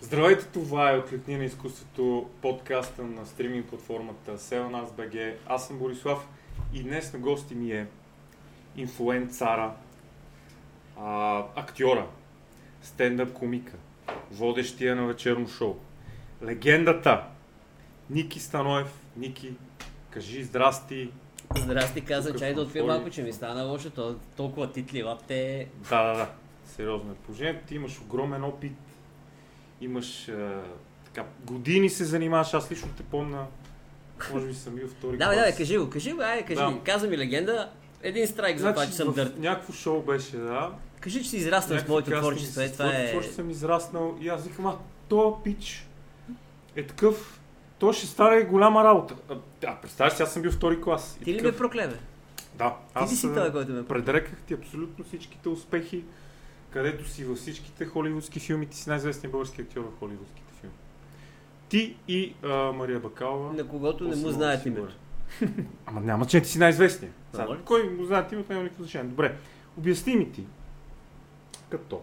Здравейте, това е Отлетни на изкуството, подкаста на стриминг платформата Селнас BG. Аз съм Борислав и днес на гости ми е инфлуенцара, а, актьора, стендъп комика, водещия на вечерно шоу, легендата Ники Станоев. Ники, кажи здрасти. Здрасти, каза, чай да открия Какво малко, че ми стана лошо, то, толкова титли лапте. Да, да, да. Сериозно е положението. Ти имаш огромен опит. Имаш а, така, години се занимаваш. Аз лично те помня. Може би съм бил втори клас. давай, кажи го, кажи го, айде, кажи. Да. Каза ми легенда, един страйк за това, че съм Значи, дърт. някакво шоу беше, да. Кажи, че си израснал с моето творчество, е, това е... творчество съм израснал и аз викам, а, то пич е такъв, то ще стане голяма работа. А, представяш си, аз съм бил втори клас. Ти ли ме такъв, проклеве? Да, Ти аз си а, този, който ме предреках ти абсолютно всичките успехи, където си във всичките холивудски филми, ти си най-известният български актьор в холивудските филми. Ти и а, Мария Бакалова. На когото не му знаят името. Ама няма, че ти си най-известният. Сега? Кой му знае името, няма никакво значение. Добре, обясни ми ти, като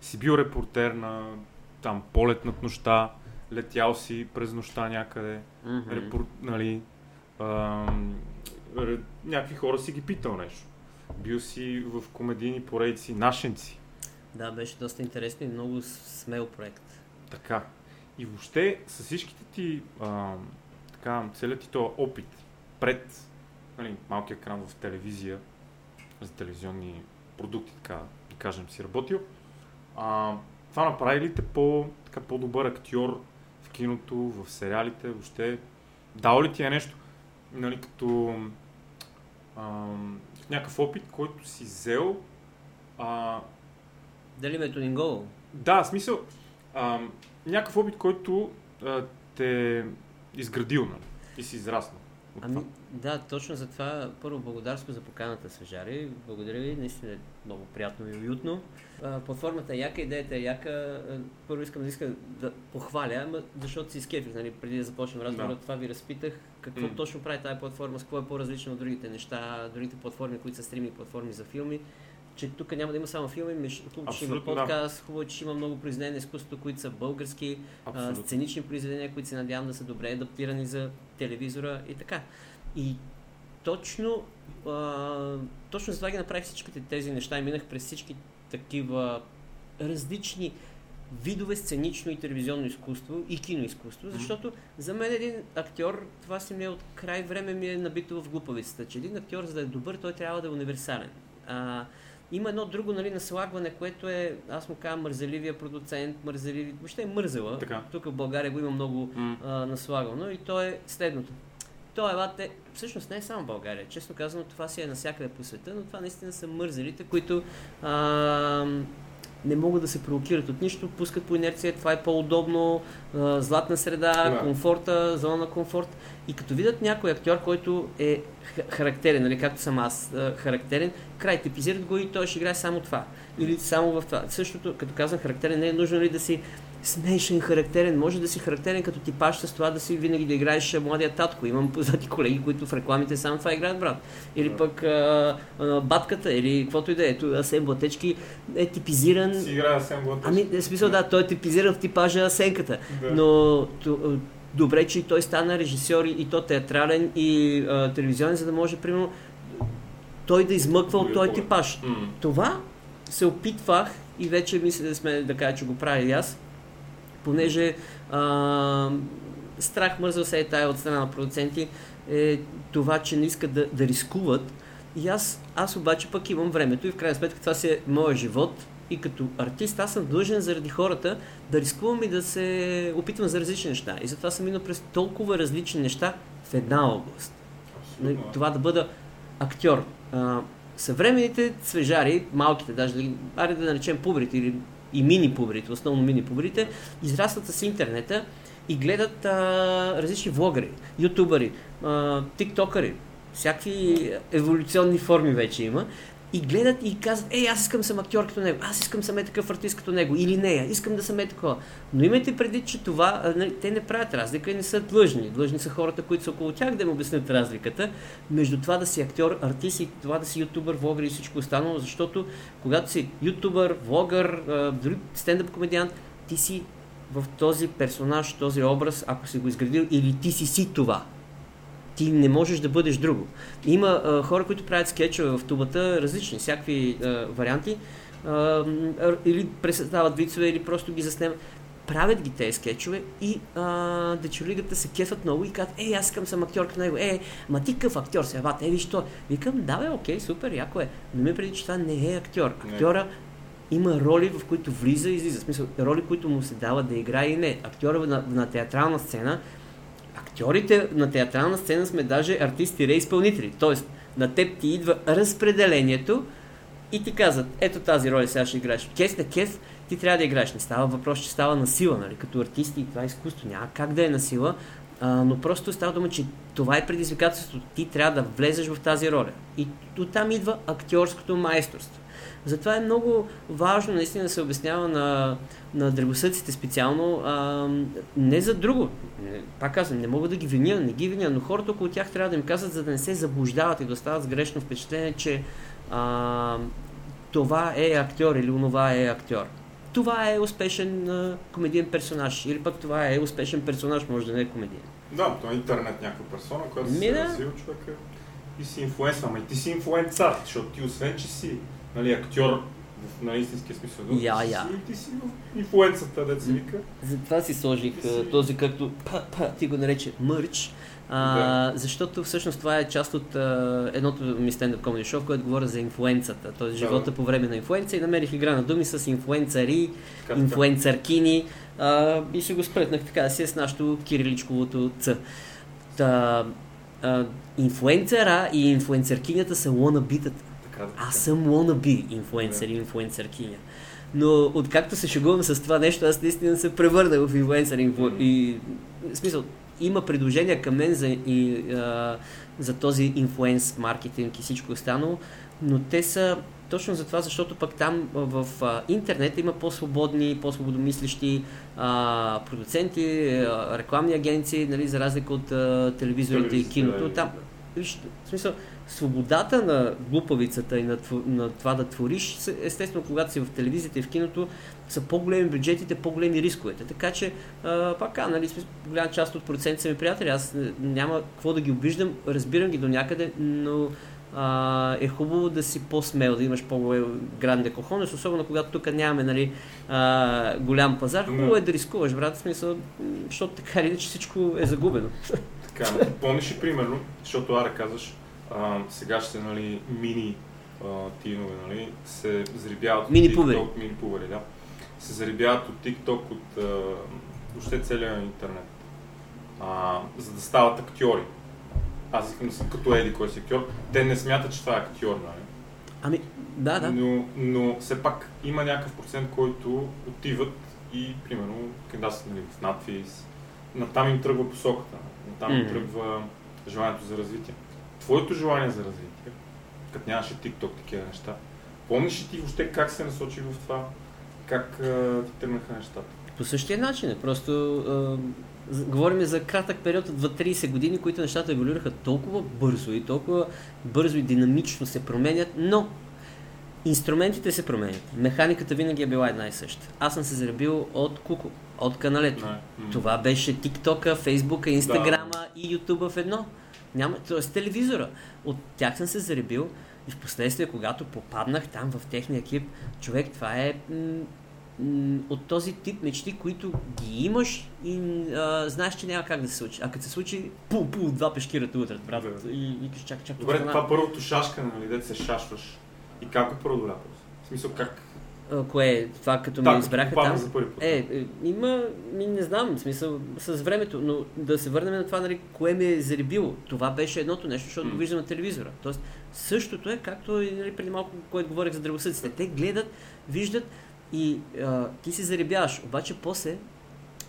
си бил репортер на там полет над нощта, летял си през нощта някъде, Мгм. репор, нали, ре, някакви хора си ги питал нещо. Бил си в комедийни поредици, нашенци. Да, беше доста интересно и много смел проект. Така. И въобще с всичките ти, ам, така, целият ти този опит пред нали, малкия екран в телевизия, за телевизионни продукти, така да кажем, си работил, а, това направи ли те по, така, по-добър актьор в киното, в сериалите, въобще? Дало ли ти е нещо, нали, като ам, някакъв опит, който си взел, а, Дали ме Тонингол? да, в смисъл, а, някакъв опит, който а, те е изградил, нали? И си израснал. Ами, да, точно за това първо благодарство за поканата Свежари. Благодаря ви, наистина е много приятно и уютно. А, платформата е яка, идеята е яка. Първо искам да иска да похваля, ама защото си скефих, нали, преди да започнем разговора, Да. това ви разпитах. Какво М. точно прави тази платформа, с какво е по-различно от другите неща, другите платформи, които са стриминг платформи за филми. Че тук няма да има само филми, хубаво, че има Абсолютно, да. подкаст, хубаво, че има много произведения на изкуството, които са български, а, сценични произведения, които се надявам да са добре адаптирани за телевизора и така. И точно, а, точно за това ги направих всичките тези неща и минах през всички такива различни видове сценично и телевизионно изкуство и киноизкуство, защото за мен един актьор, това си ми е от край време ми е набито в глупавицата, че един актьор, за да е добър, той трябва да е универсален. А, има едно друго нали, наслагване, което е, аз му казвам, мързеливия продуцент, мързеливи, въобще е мързела. Така. Тук в България го има много М. а, наслагано и то е следното. То е лате, всъщност не е само България. Честно казано, това си е навсякъде по света, но това наистина са мързелите, които а, не могат да се провокират от нищо, пускат по инерция, това е по-удобно, а, златна среда, Да. комфорта, зона на комфорт. И като видят някой актьор, който е характерен, нали, както съм аз, характерен, край, типизират го и той ще играе само това. Или само в това. Същото, като казвам характерен, не е нужно ли да си смешен, характерен. Може да си характерен като типаж с това да си винаги да играеш а, младия татко. Имам познати колеги, които в рекламите само това играят, брат. Или Да. пък а, а, батката, или каквото и да е. Ето, Асен Блатечки е типизиран. Си играе Асен Блатеш. Ами, в смисъл, да, той е типизиран в типажа Асенката. Да. Но то, добре, че и той стана режисьор и, то театрален и а, телевизионен, за да може, примерно, той да измъква от този типаж. М. Това се опитвах и вече мисля да сме да кажа, че го правя и аз, понеже а, страх мързал се е тая от страна на продуценти е това, че не искат да, да рискуват. И аз, аз обаче пък имам времето и в крайна сметка това си е моят живот и като артист аз съм длъжен заради хората да рискувам и да се опитвам за различни неща. И затова съм минал през толкова различни неща в една област. Нали, Абсолютно. това да бъда актьор. А, съвременните свежари, малките даже, аре да наречем пубрите или и мини пубрите, основно мини пубрите, израстват с интернета и гледат а, различни влогъри, ютубъри, а, тиктокъри, всякакви еволюционни форми вече има. И гледат и казват, ей, аз искам съм актьор като него, аз искам съм е такъв артист като него, или нея, искам да съм е такова. Но имайте преди, че това, нали, те не правят разлика и не са длъжни. Длъжни са хората, които са около тях да им обяснят разликата между това да си актьор, артист и това да си ютубър, влогър и всичко останало, защото когато си ютубър, влогър, дори стендъп комедиант, ти си в този персонаж, този образ, ако си го изградил, или ти си си това. Ти не можеш да бъдеш друго. Има а, хора, които правят скетчове в тубата, различни, всякакви а, варианти, а, или пресъздават вицове, или просто ги заснемат правят ги тези скетчове и а, дечолигата се кефат много и казват, ей, аз искам съм актьор като него, е, ма ти какъв актьор се, бат, е, виж то. Викам, да бе, окей, супер, яко е. Но ми преди, че това не е актьор. Актьора има роли, в които влиза и излиза. В смисъл, роли, които му се дава да играе и не. Актьора на, на театрална сцена, актьорите на театрална сцена сме даже артисти, реизпълнители. Тоест, на теб ти идва разпределението и ти казват, ето тази роля сега ще играеш. Кес на кес, ти трябва да играеш. Не става въпрос, че става на сила, нали? Като артисти и това е изкуство. Няма как да е на сила, а, но просто става дума, че това е предизвикателството. Ти трябва да влезеш в тази роля. И оттам идва актьорското майсторство. Затова е много важно наистина да се обяснява на, на древосъците специално, а, не за друго. Не, пак казвам, не мога да ги виня, не ги виня, но хората около тях трябва да им казват, за да не се заблуждават и да остават с грешно впечатление, че а, това е актьор или онова е актьор това е успешен а, комедиен персонаж. Или пък това е успешен персонаж, може да не е комедиен. Да, то е интернет някаква персона, която се да. човека и си инфлуенсър. Ама и ти си инфлуенцар, защото ти освен, че си нали, актьор в нали, истинския смисъл. Я, ти, я. Си, ти си в инфлуенцата, да се вика. Затова си сложих си... този, както па, па, ти го нарече мърч, а, да. Защото всъщност това е част от а, едното ми стендъп комеди шоу, което говоря за инфлуенцата, т.е. Да. живота по време на инфлуенца и намерих игра на думи с инфлуенцари, така, инфлуенцаркини а, и ще го спретнах така да си е с нашото кириличковото ц. Та, а, инфлуенцера и инфлуенцаркинята са лонабитата. Аз съм лонаби инфлуенцер и инфлуенцаркиня. Но откакто се шегувам с това нещо, аз наистина се превърнах в инфлуенсър. Инфлу... И, в смисъл, има предложения към мен за, и, а, за този инфлуенс маркетинг и всичко останало, но те са точно за това, защото пък там в а, интернет има по-свободни, по-свободомислещи а, продуценти, а, рекламни агенции, нали, за разлика от а, телевизорите и киното. Там, виж, в смисъл, свободата на глупавицата и на, на това да твориш, естествено, когато си в телевизията и в киното, са по-големи бюджетите, по-големи рисковете. Така че, а, пак, а, нали, голяма част от процент са ми приятели, аз няма какво да ги обиждам, разбирам ги до някъде, но а, е хубаво да си по-смел, да имаш по-гранде кохонес, особено когато тук нямаме нали, а, голям пазар. Хубаво е да рискуваш, брат, смисъл, защото така или иначе всичко е загубено. Така, помниш и примерно, защото Ара казваш, а, сега ще нали, мини а, тинове, нали, се зарибяват мини от TikTok, мини пубери, да, се зарибяват от TikTok, от а, въобще целия интернет, а, за да стават актьори. Аз искам да съм като Еди, кой си актьор. Те не смятат, че това е актьор, нали? Ами, да, да. Но, но все пак има някакъв процент, който отиват и, примерно, са нали, в надфис, натам им тръгва посоката, натам mm-hmm. им тръгва желанието за развитие твоето желание за развитие, като нямаше TikTok, такива неща, помниш ли ти въобще как се насочи в това? Как а, ти тръгнаха нещата? По същия начин. Просто а, говорим за кратък период от 30 години, които нещата еволюираха толкова бързо и толкова бързо и динамично се променят, но инструментите се променят. Механиката винаги е била една и съща. Аз съм се заребил от Куко, от каналето. Не. Това беше TikTok, Facebook, Instagram да. и YouTube в едно. Няма, т.е. телевизора. От тях съм се заребил и в последствие, когато попаднах там в техния екип, човек, това е м- м- от този тип мечти, които ги имаш и а, знаеш, че няма как да се случи. А като се случи, пу, пу, два пешкирата утрат, брат. Да. И викаш, чак, чак. Добре, това първото шашка, нали, дете се шашваш. И как го преодоля? В смисъл, как, Кое е това, като ми избраха там? За първи път. Е, е, има, ми не знам, в смисъл, с времето, но да се върнем на това, нали, кое ми е заребило. Това беше едното нещо, защото mm. го виждам на телевизора. Тоест, същото е, както и нали, преди малко, което говорих за древосъците. Те гледат, виждат и а, ти се заребяваш. Обаче после,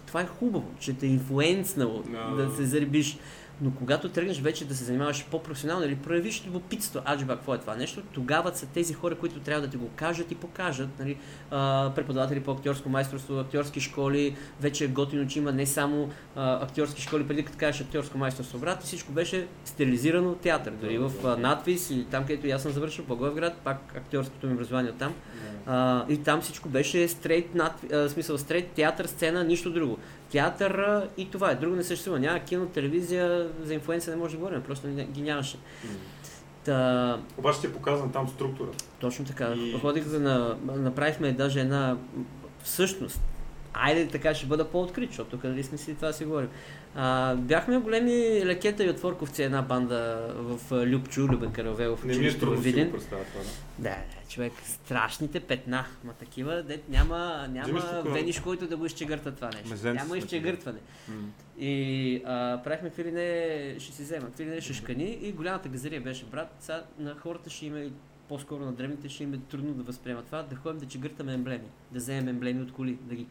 това е хубаво, че те е инфлуенснало no. да се заребиш. Но когато тръгнеш вече да се занимаваш по-професионално или проявиш любопитство, аджба, какво е това нещо, тогава са тези хора, които трябва да ти го кажат и покажат. Нали, а, преподаватели по актьорско майсторство, актьорски школи, вече е готино, че има не само а, актьорски школи, преди като кажеш актьорско майсторство, брат, всичко беше стерилизирано театър. Дори в а, надвис и там, където аз съм завършил, Благоевград, пак актьорското ми образование там. А, и там всичко беше стрейт, над, а, смисъл стрейт, театър, сцена, нищо друго. Театър а, и това е. Друго не съществува. Няма кино, телевизия, за инфлуенция не може да говорим, просто ги нямаше. Та, Обаче ти е показан там структура. точно така. И- Ходих да на, направихме даже една всъщност. Айде така ще бъда по-открит, защото тук нали сме си това си говорим. А, бяхме големи лекета и отворковци една банда в а, Любчо, Любен Каравелов, Не ми е трудно си го представя това. Да, да, човек, страшните петна. Ма такива, дет няма, няма вениш, който да го изчегърта това нещо. Мезенци няма изчегъртване. И а, правихме какви ли не, ще си взема, какви ли не шашкани и голямата газария беше, брат, сега на хората ще има и по-скоро на древните ще им е трудно да възприемат това, да ходим да чегъртаме емблеми, да вземем емблеми от коли, да ги,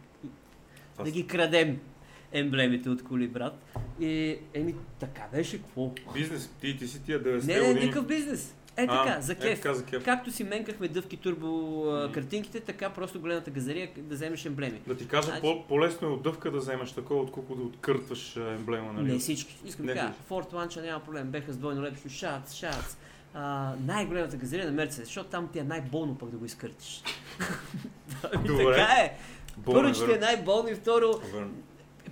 да ги крадем емблемите от коли, брат. И еми, така беше, какво? Бизнес, ти, ти си тия 90 Не, не, години. никакъв бизнес. Е А, така, за Е, кеф. така, за кеф. Както си менкахме дъвки турбо а, картинките, така просто голямата газария да вземеш емблеми. Да ти кажа, Значи- по- по-лесно е от дъвка да вземеш такова, отколкото да откъртваш а, емблема, нали? Не всички. Искам да кажа, Ланча няма проблем, беха с двойно лепщо, шац, шац. А, най-голямата газария на Мерцедес, защото там ти е най-болно пък да го изкъртиш. Ами Добре. така е. Болно, Първо, че ти е най-болно и второ.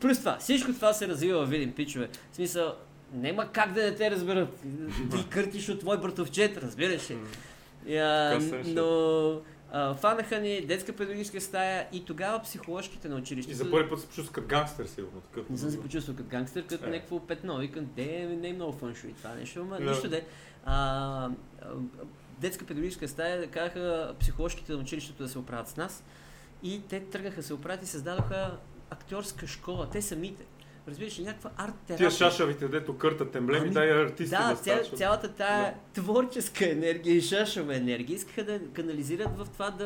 Плюс това, всичко това се развива в Видин, пичове. В смисъл, няма как да не те разберат. Ти къртиш от твой братовчет, разбираш ли. И, но а, фанаха ни детска педагогическа стая и тогава психоложките на И училището. за първи път се почувства като гангстер, сигурно. Такъв. Не съм се почувствал като гангстер, като Е. някакво петно. Викам, де, не е много фъншо и това нещо, ама Да. нищо де. А, детска педагогическа стая казаха психоложките на училището да се оправят с нас и те тръгнаха се оправят и създадоха актьорска школа, те самите. Разбираш, ли, някаква арт Тия терапия. шашавите, дето къртат емблеми, Ами, дай артисти Да, да ця, цялата тая творческа енергия и шашова енергия искаха да канализират в това да,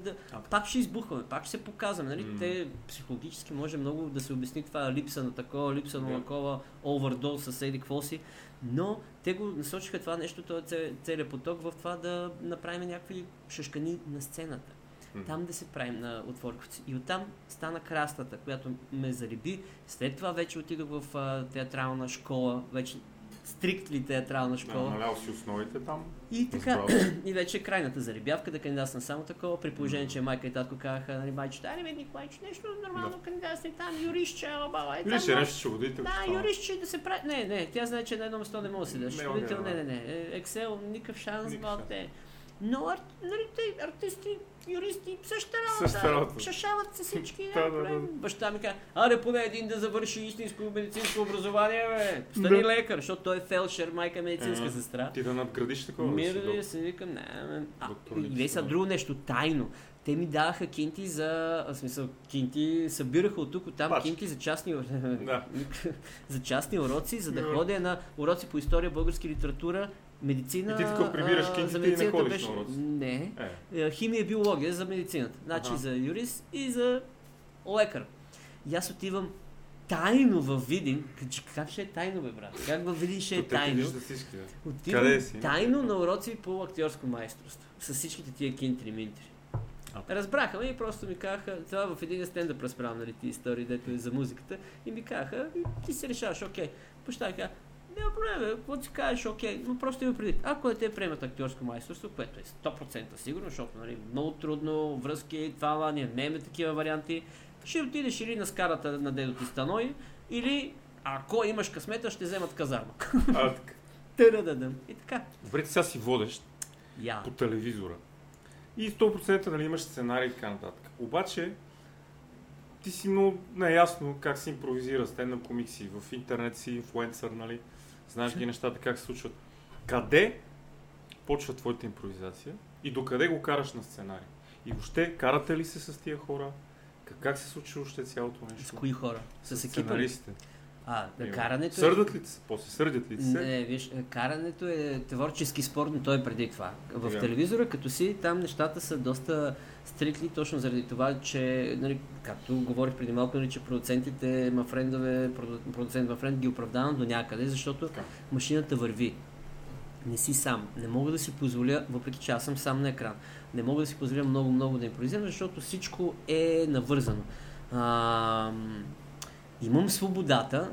да... А. Пак ще избухваме, пак ще се показваме. Нали? Те психологически може много да се обясни това липса на такова, липса на Да. такова, овердол с еди какво си. Но те го насочиха това нещо, този цел- целият поток в това да направим някакви шашкани на сцената. Там да се правим на отворковци. И оттам стана крастата, която ме зариби. След това вече отидох в а, театрална школа, вече стриктли театрална Да, школа. налял си основите там. И така, и вече крайната зарибявка да кандидатствам само такова, при положение, че майка и татко казаха, нали, майче, аре бе, Николайче, нещо нормално кандидатствай там, юристче, ала баба, е там. може- нещо ще водите. Да, юристче да се прави. Не, не, тя знае, че на едно место не може да седеш. Не, не, не, не. не, Excel, никакъв шанс, Никакъв. Но нали, те, артисти, юристи, същата Същата работа. Шашават се всички. Да, да, проблем. да. Баща ми каза, аре поне един да завърши истинско медицинско образование, бе. Стани Да. лекар, защото той е фелшер, майка е медицинска сестра. Ти да надградиш такова. да си доктор. да се викам, не. А, и са друго нещо, тайно. Те ми даваха кинти за, в смисъл, кинти събираха от тук, от там Пачки. кинти за частни, Да. за частни уроци, за Да. ходя на уроци по история, български литература, медицина. И ти така прибираш а, кинтите за не медицината ходиш беше... Не. Е, Е, Химия и биология за медицината. Значи Аха. за юрист и за лекар. И аз отивам тайно във Видин. Как- ще е тайно, бе, брат? Как във Видин ще е тайно? всички. да. Отивам Къде си? тайно на уроци по актьорско майсторство. С всичките тия кинтри минтри. Разбраха ме и просто ми казаха, това в един стендъп разправям, нали, ти истории, дето е за музиката, и ми казаха, «И ти се решаваш, окей. Баща ми каза, няма проблем, какво ти кажеш, окей, но просто има преди. Ако не те приемат актьорско майсторство, което е 100% сигурно, защото нали, много трудно, връзки, това, ние не имаме такива варианти, ще отидеш или на скарата на дедо ти Станой, или ако имаш късмета, ще вземат казарма. А, така. Търъдъдъм. И така. Добре, ти сега си водещ Я. по телевизора. И 100% нали, имаш сценарий и така нататък. Обаче, ти си много наясно как се импровизира стендъп комикси. В интернет си инфлуенсър, нали? Знаеш ги нещата как се случват. Къде почва твоята импровизация и докъде го караш на сценарий? И въобще, карате ли се с тия хора? Как, как се случва въобще цялото С нещо? кои хора? С екипа. ли? А, да, карането е... Сърдат ли се? После сърдят ли се? Не, виж, карането е творчески спорт, но той е преди това. В Вярно. телевизора, като си, там нещата са доста стрикли, точно заради това, че, нали, както говорих преди малко, нали, че продуцентите, мафрендове, проду- продуцент мафренд ги оправдавам до някъде, защото машината върви. Не си сам. Не мога да си позволя, въпреки че аз съм сам на екран, не мога да си позволя много-много да импровизирам, защото всичко е навързано. А, имам свободата,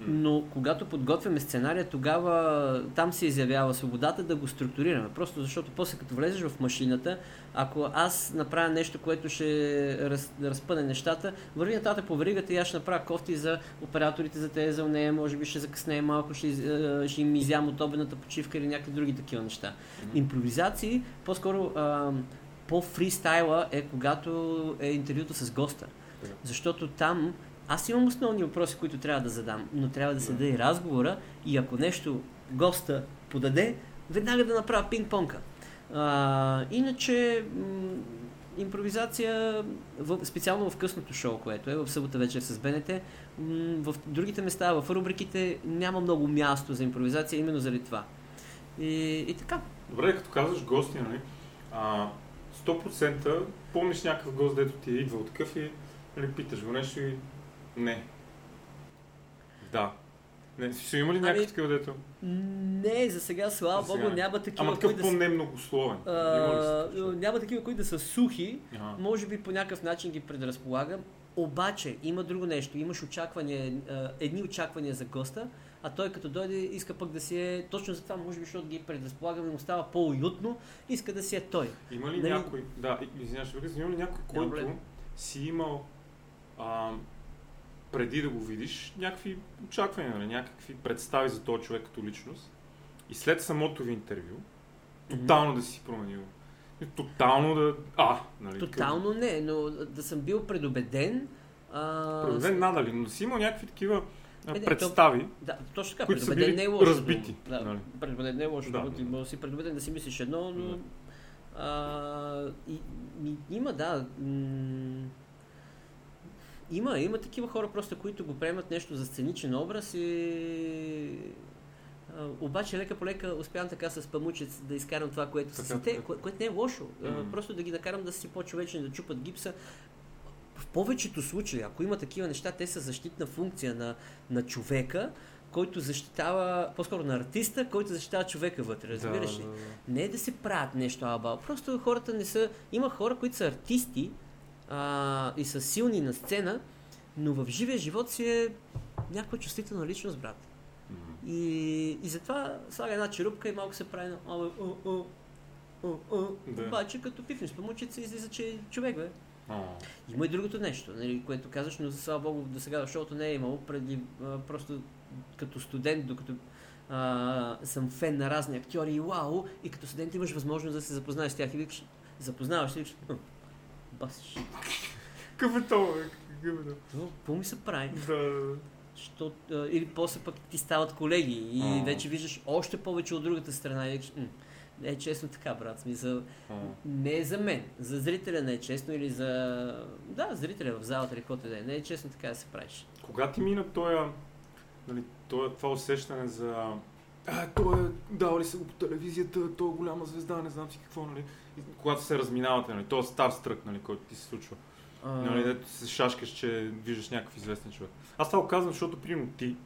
но когато подготвяме сценария, тогава там се изявява свободата да го структурираме. Просто защото после като влезеш в машината, ако аз направя нещо, което ще раз, разпъне нещата, върви нататък по веригата и аз ще направя кофти за операторите, за тези за нея, може би ще закъснее малко, ще, ще им изям от обедната почивка или някакви други такива неща. Импровизации, по-скоро а, по-фристайла е когато е интервюто с госта. Защото там аз имам основни въпроси, които трябва да задам, но трябва да се Да. даде и разговора и ако нещо госта подаде, веднага да направя пинг-понка. А, иначе м- импровизация, в, специално в късното шоу, което е в събота вечер с БНТ, м- в другите места, в рубриките няма много място за импровизация, именно заради това. И, и така. Добре, като казваш гости, нали? А, 100% помниш някакъв гост, дето ти е идвал такъв и нали, питаш го нещо и не. Да. Не, си има ли Ами, някакъв такъв, дето? Не, за сега, слава За сега богу, няма такива, Ама такъв да, а, си такъв? няма такива, които да са сухи, Ага. може би по някакъв начин ги предразполагам. Обаче има друго нещо. Имаш очаквания, едни очаквания за госта, а той като дойде иска пък да си е, точно за това, може би, защото ги предразполагаме, му става по-уютно, иска да си е той. Има ли Нали- някой, да, извиняваш, има ли някой, който си имал а, преди да го видиш някакви очаквания, нали, някакви представи за този човек като личност и след самото ви интервю, тотално да си променил. Тотално да... А, нали? Тотално не, но да съм бил предубеден. А, Предубеден надали, но си имал някакви такива Е, представи. Да, точно така. които са били не е лошо. разбити. Да, нали? предубеден не е лошо. Да, да. Може да си предубеден да си мислиш едно, но... Да. А, и, и, има, да. М- има, има такива хора просто, които го приемат нещо за сценичен образ и... Обаче лека по лека успявам така с памучец да изкарам това, което са Така, си те, кое, което не е лошо. Мгм. Просто да ги накарам да си по-човечни, да чупат гипса. В повечето случаи, ако има такива неща, те са защитна функция на, на човека, който защитава, по-скоро на артиста, който защитава човека вътре, разбираш ли? Да, да, да. Не е да се правят нещо аба. Просто хората не са... Има хора, които са артисти а, и са силни на сцена, но в живия живот си е някаква чувствителна личност, брат. И, и затова слага една черупка и малко се прави на... Абе, о, о, о, о. Да. Обаче като пипнеш памучица излиза, че е човек, бе. О, Има и другото нещо, нали, което казваш, но за слава богу до сега в шоуто не е имало, преди а, просто като студент, докато а, съм фен на разни актьори и вау, и като студент имаш възможност да се запознаеш с тях и викаш, запознаваш и викаш, «Хм, басиш, Какъв е то, бе? Какъв е то? то, какво ми се прави? Да. Що, или после пък ти стават колеги и А. вече виждаш още повече от другата страна и викаш, «М, не е честно така, брат, смисъл, не е за мен, за зрителя не е честно или за... Да, зрителя в залата или каквото и да е, не е честно така да се правиш. Кога ти мина тоя, нали, тоя, това усещане за а, той е, дал ли се го по телевизията, той е голяма звезда, не знам си какво, нали? Когато се разминавате, нали, този стар стрък, нали, който ти се случва. А, Нали, дето се шашкаш, че виждаш някакъв известен човек. Аз това го казвам, защото примерно ти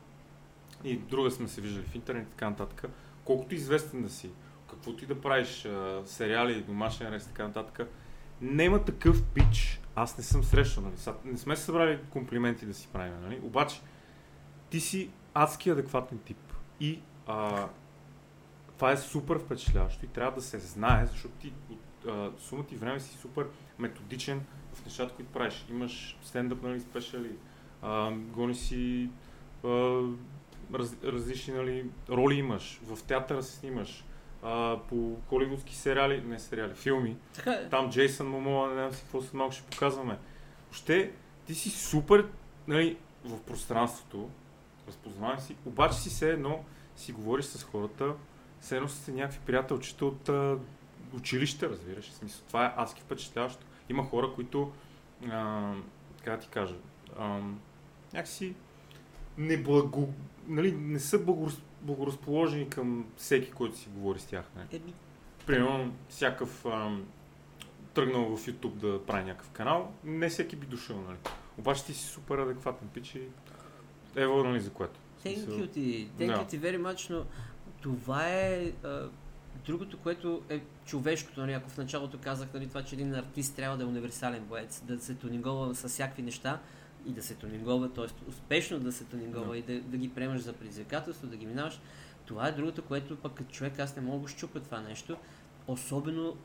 и друга сме се виждали в интернет и така нататък, колкото известен да си, каквото и да правиш, а, сериали, домашен арест и така нататък, няма такъв пич. Аз не съм срещал, нали? Са- Не сме се събрали комплименти да си правим, нали? Обаче, ти си адски адекватен тип. И а, това е супер впечатляващо и трябва да се знае, защото ти от сума ти време си супер методичен в нещата, които правиш. Имаш стендъп, нали, спешали, гони си а, раз, различни нали, роли имаш, в театъра се снимаш, а, по холивудски сериали, не сериали, филми. Е. Там Джейсън Момоа, не знам си какво след малко ще показваме. Въобще, ти си супер нали, в пространството, разпознавам си, обаче си все едно си говориш с хората, все едно сте някакви приятелчета от а, училище, разбираш. В смисъл, това е адски впечатляващо. Има хора, които, а, да ти кажа, а, някакси не, благо, нали, не са благораз, благоразположени към всеки, който си говори с тях. Нали. Еми, Примерно, всякакъв ам, тръгнал в YouTube да прави някакъв канал, не всеки би дошъл, нали. Обаче ти си супер адекватен пич и ево, нали, за което. Thank you ти, thank you ти very much, но това е а, другото, което е човешкото. Нали, ако в началото казах нали, това, че един артист трябва да е универсален боец, да се тунингова с всякакви неща и да се тунингова, т.е. успешно да се тунингова Да. и да, да ги приемаш за предизвикателство, да ги минаваш, това е другото, което пък като човек аз не мога да щупя това нещо, особено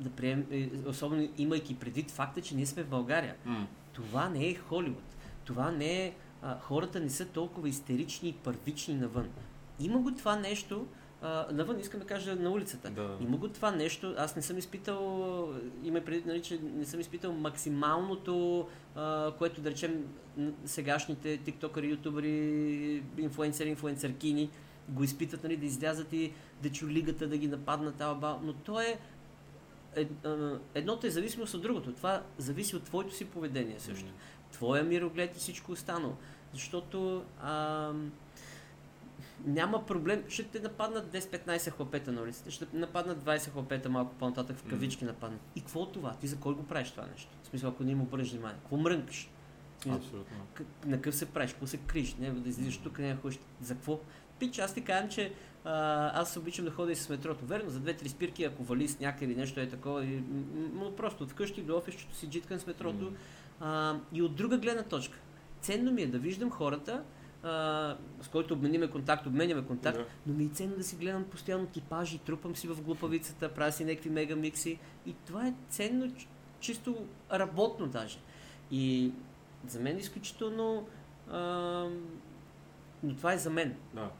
да прием, е, особено имайки предвид факта, че ние сме в България. м, Това не е Холивуд. Това не е... А, хората не са толкова истерични и първични навън. Има го това нещо... А, навън искам да кажа на улицата. Да. Има го това нещо. Аз не съм изпитал... Има преди, нали, че не съм изпитал максималното, а, което да речем сегашните тиктокъри, ютубъри, инфуенсери, инфуенсъркини го изпитват, нали, да излязат и да чулигата, да ги нападнат, аба, но то е ед- едното е зависимост от другото. Това зависи от твоето си поведение също. М. Твоя мироглед и всичко останало. Защото а, няма проблем. Ще те нападнат 10-15 хлапета на улицата, ще нападнат 20 хлапета малко по-нататък в кавички нападнат. И какво от това? Ти за кой го правиш това нещо? В смисъл, ако не им обърнеш внимание. Какво мрънкаш? Абсолютно. на къв се правиш, какво се криш, не да излизаш тук, не ходиш. За какво? Пич, аз ти казвам, че а, аз обичам да ходя и с метрото. Верно, за две-три спирки, ако вали сняг или нещо е такова, и, но просто от вкъщи до офисчето си джиткам с метрото. М. А, и от друга гледна точка. Ценно ми е да виждам хората, а, с които обмениме контакт, обменяме контакт, Да. но ми е ценно да си гледам постоянно типажи, трупам си в глупавицата, правя си някакви мега микси и това е ценно, чисто работно даже. И за мен е изключително... А, но това е за мен. Да.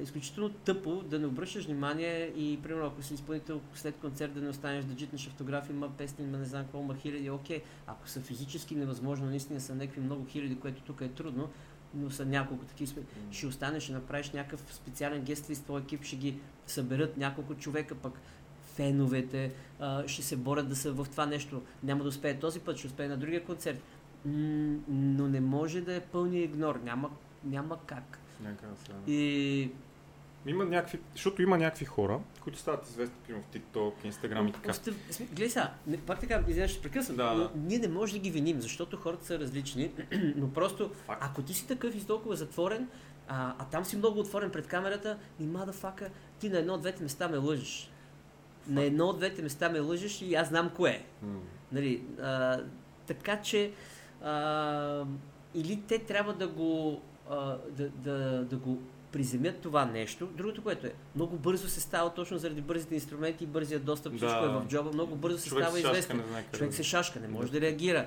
Изключително тъпо да не обръщаш внимание и, примерно, ако си изпълнител след концерт да не останеш да джитнеш автографи, има песни, има не знам какво, има хиляди, окей. Ако са физически невъзможно, наистина са някакви много хиляди, което тук е трудно, но са няколко такива. сме- Ще останеш, ще направиш някакъв специален гест и с твой екип ще ги съберат няколко човека, пък феновете а, ще се борят да са в това нещо. Няма да успее този път, ще успее на другия концерт. М, но не може да е пълния игнор. Няма, няма как. Сега. И Има някакви, защото има някакви хора, които стават известни, примерно в TikTok, Instagram и така. Гледай сега, пак така, извинявай, ще прекъсвам, Да, да. ние не можем да ги виним, защото хората са различни, но просто, Факт. ако ти си такъв и толкова затворен, а, а там си много отворен пред камерата, и мадафака, ти на едно от двете места ме лъжеш. На едно от двете места ме лъжеш и аз знам кое. Нали, а, така че а, или те трябва да го, а, да, да, да го приземят това нещо. Другото, което е, много бързо се става точно заради бързите инструменти и бързия достъп, Да. всичко е в джоба, много бързо се Човек става известен. Човек да- се шашка, не може Да. да реагира.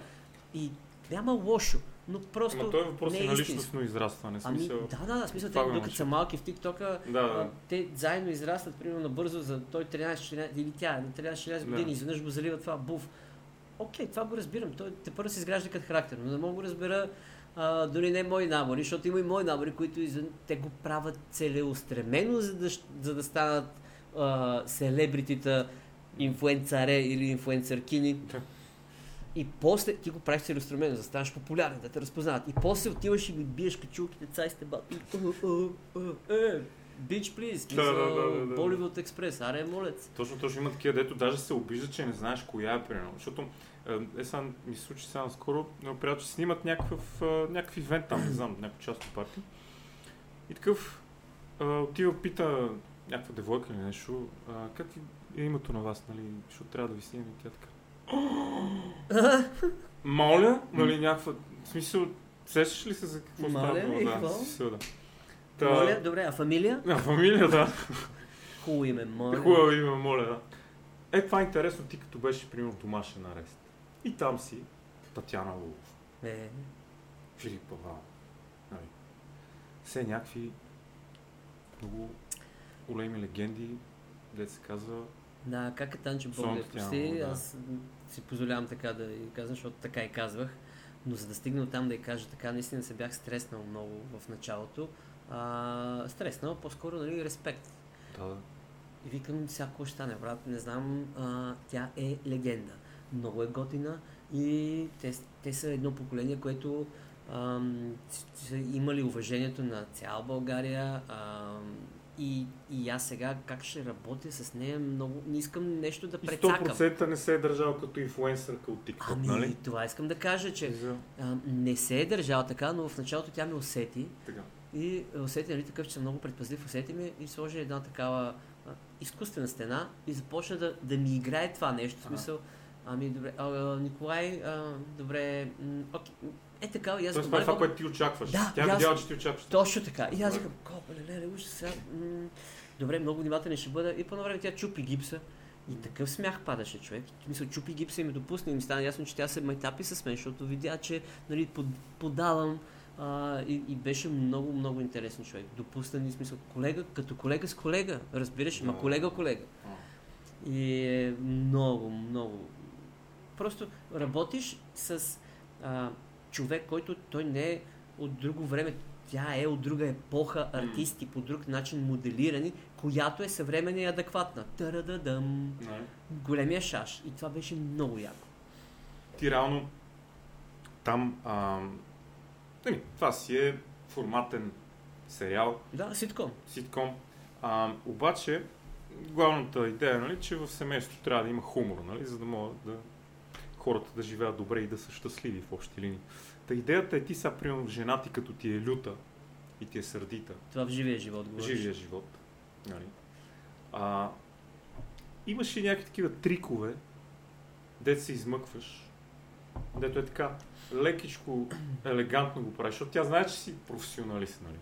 И няма лошо, но просто Ама той е въпрос не е на личностно израстване. Ами, Смисъл... да, да, да, смисъл, те, докато са малки в TikTok, Да, да. те заедно израстват, примерно бързо за той 13-14 или тя на 13-14 Да. години, изведнъж го залива това буф. Окей, това го разбирам. Той те първо се изгражда като характер, но не мога да разбера а, дори не мои набори, защото има и мои набори, които извън, те го правят целеустремено, за да, за да станат а, селебритита, инфуенцаре или инфуенцъркини. Да. И после ти го правиш целеустремено, за да станеш популярен, да те разпознават. И после отиваш и ми биеш качулките, цай сте бат. Е, бич, плиз. Да, да, да. Боливуд Експрес, аре, молец. Точно, точно има такива, дето даже се обижда, че не знаеш коя е, примерно. Защото е, е сега ми се случи сега скоро, но приятел, че снимат някакъв, е, някакъв ивент там, не знам, някаква част от парти. И такъв е, отива, пита някаква девойка или нещо, а, как е името на вас, нали, защото трябва да ви снимам и тя така. Моля, нали, някаква, в смисъл, сещаш ли се за какво Моля става? смисъл, да. Та- Моля, добре, а фамилия? А, фамилия, да. Хубаво име, моля. Хубаво име, моля, да. Е, това е интересно, ти като беше, примерно, домашен арест. И там си Татяна Лулов, Е, Филип Павал. Нали. Все някакви много големи легенди, де се казва. да, как е Танче Бог Сон да аз си позволявам така да и казвам, защото така и казвах. Но за да стигна там да я кажа така, наистина се бях стреснал много в началото. А, стреснал, по-скоро, нали, респект. Да. И викам, всяко ще стане, брат, не знам, а, тя е легенда. Много е готина и те, те са едно поколение, което ам, са имали уважението на цяла България. Ам, и, и аз сега как ще работя с нея, много не искам нещо да прецакам. 100% не се е държал като инфлуенсърка от TikTok, Ами, нали? това искам да кажа, че За... а, не се е държала така, но в началото тя ме усети Така. и усети, нали, такъв, че съм много предпазлив, усети ме и сложи една такава а, изкуствена стена и започна да, да ми играе това нещо. В смисъл, ами добре, а, Николай, а, добре, окей, е така, и аз Тоест, това е това, което ти очакваш. Да, Тя аз- видяла, че ти очакваш. Точно така. И аз викам, копа, леле, ужас, сега, м- добре, много внимателен ще бъда. И по време тя чупи гипса. И такъв смях падаше човек. Мисля, чупи гипса и ме допусна и ми стана ясно, че тя се майтапи с мен, защото видя, че нали, под, подавам а, и, и, беше много, много интересен човек. Допусна ни смисъл колега, като колега с колега, разбираш, ма Да. колега, колега. А. И е много, много. Просто работиш с а, човек, който той не е от друго време. Тя е от друга епоха, артисти по друг начин моделирани, която е съвременна и адекватна. Тарададам. Нали? Големия шаш. И това беше много яко. Ти реално там... А... Ами, това си е форматен сериал, Да, ситком. ситком. А, обаче, главната идея е, нали, че в семейството трябва да има хумор, нали, за да могат да хората да живеят добре и да са щастливи в общи линии. Та идеята е ти сега, примерно, жена ти като ти е люта и ти е сърдита, Това в живия живот говориш. живия живот. Нали? А, имаш ли някакви такива трикове, дето се измъкваш, дето е така лекичко, елегантно го правиш, защото тя знае, че си професионалист, нали?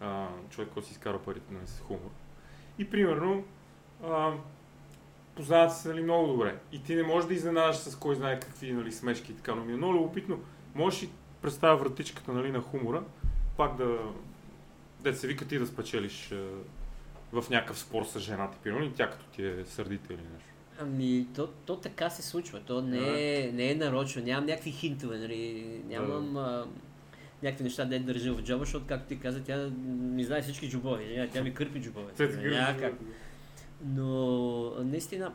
А, човек, който си изкара парите нали, с хумор. И примерно, а, познават се нали, много добре. И ти не можеш да изненадаш с кой знае какви нали, смешки и така, но ми е много любопитно. Можеш ли представя вратичката нали, на хумора, пак да, Дет се вика ти да спечелиш е, в някакъв спор с жена ти, примерно, и тя като ти е сърдита или нещо. Ами, то, то така се случва. То не е, не е нарочно. Нямам някакви хинтове, нали? Нямам а, някакви неща да държа в джоба, защото, както ти каза, тя ми знае всички джобове. Тя, ми кърпи джобове. Няма как. Но наистина,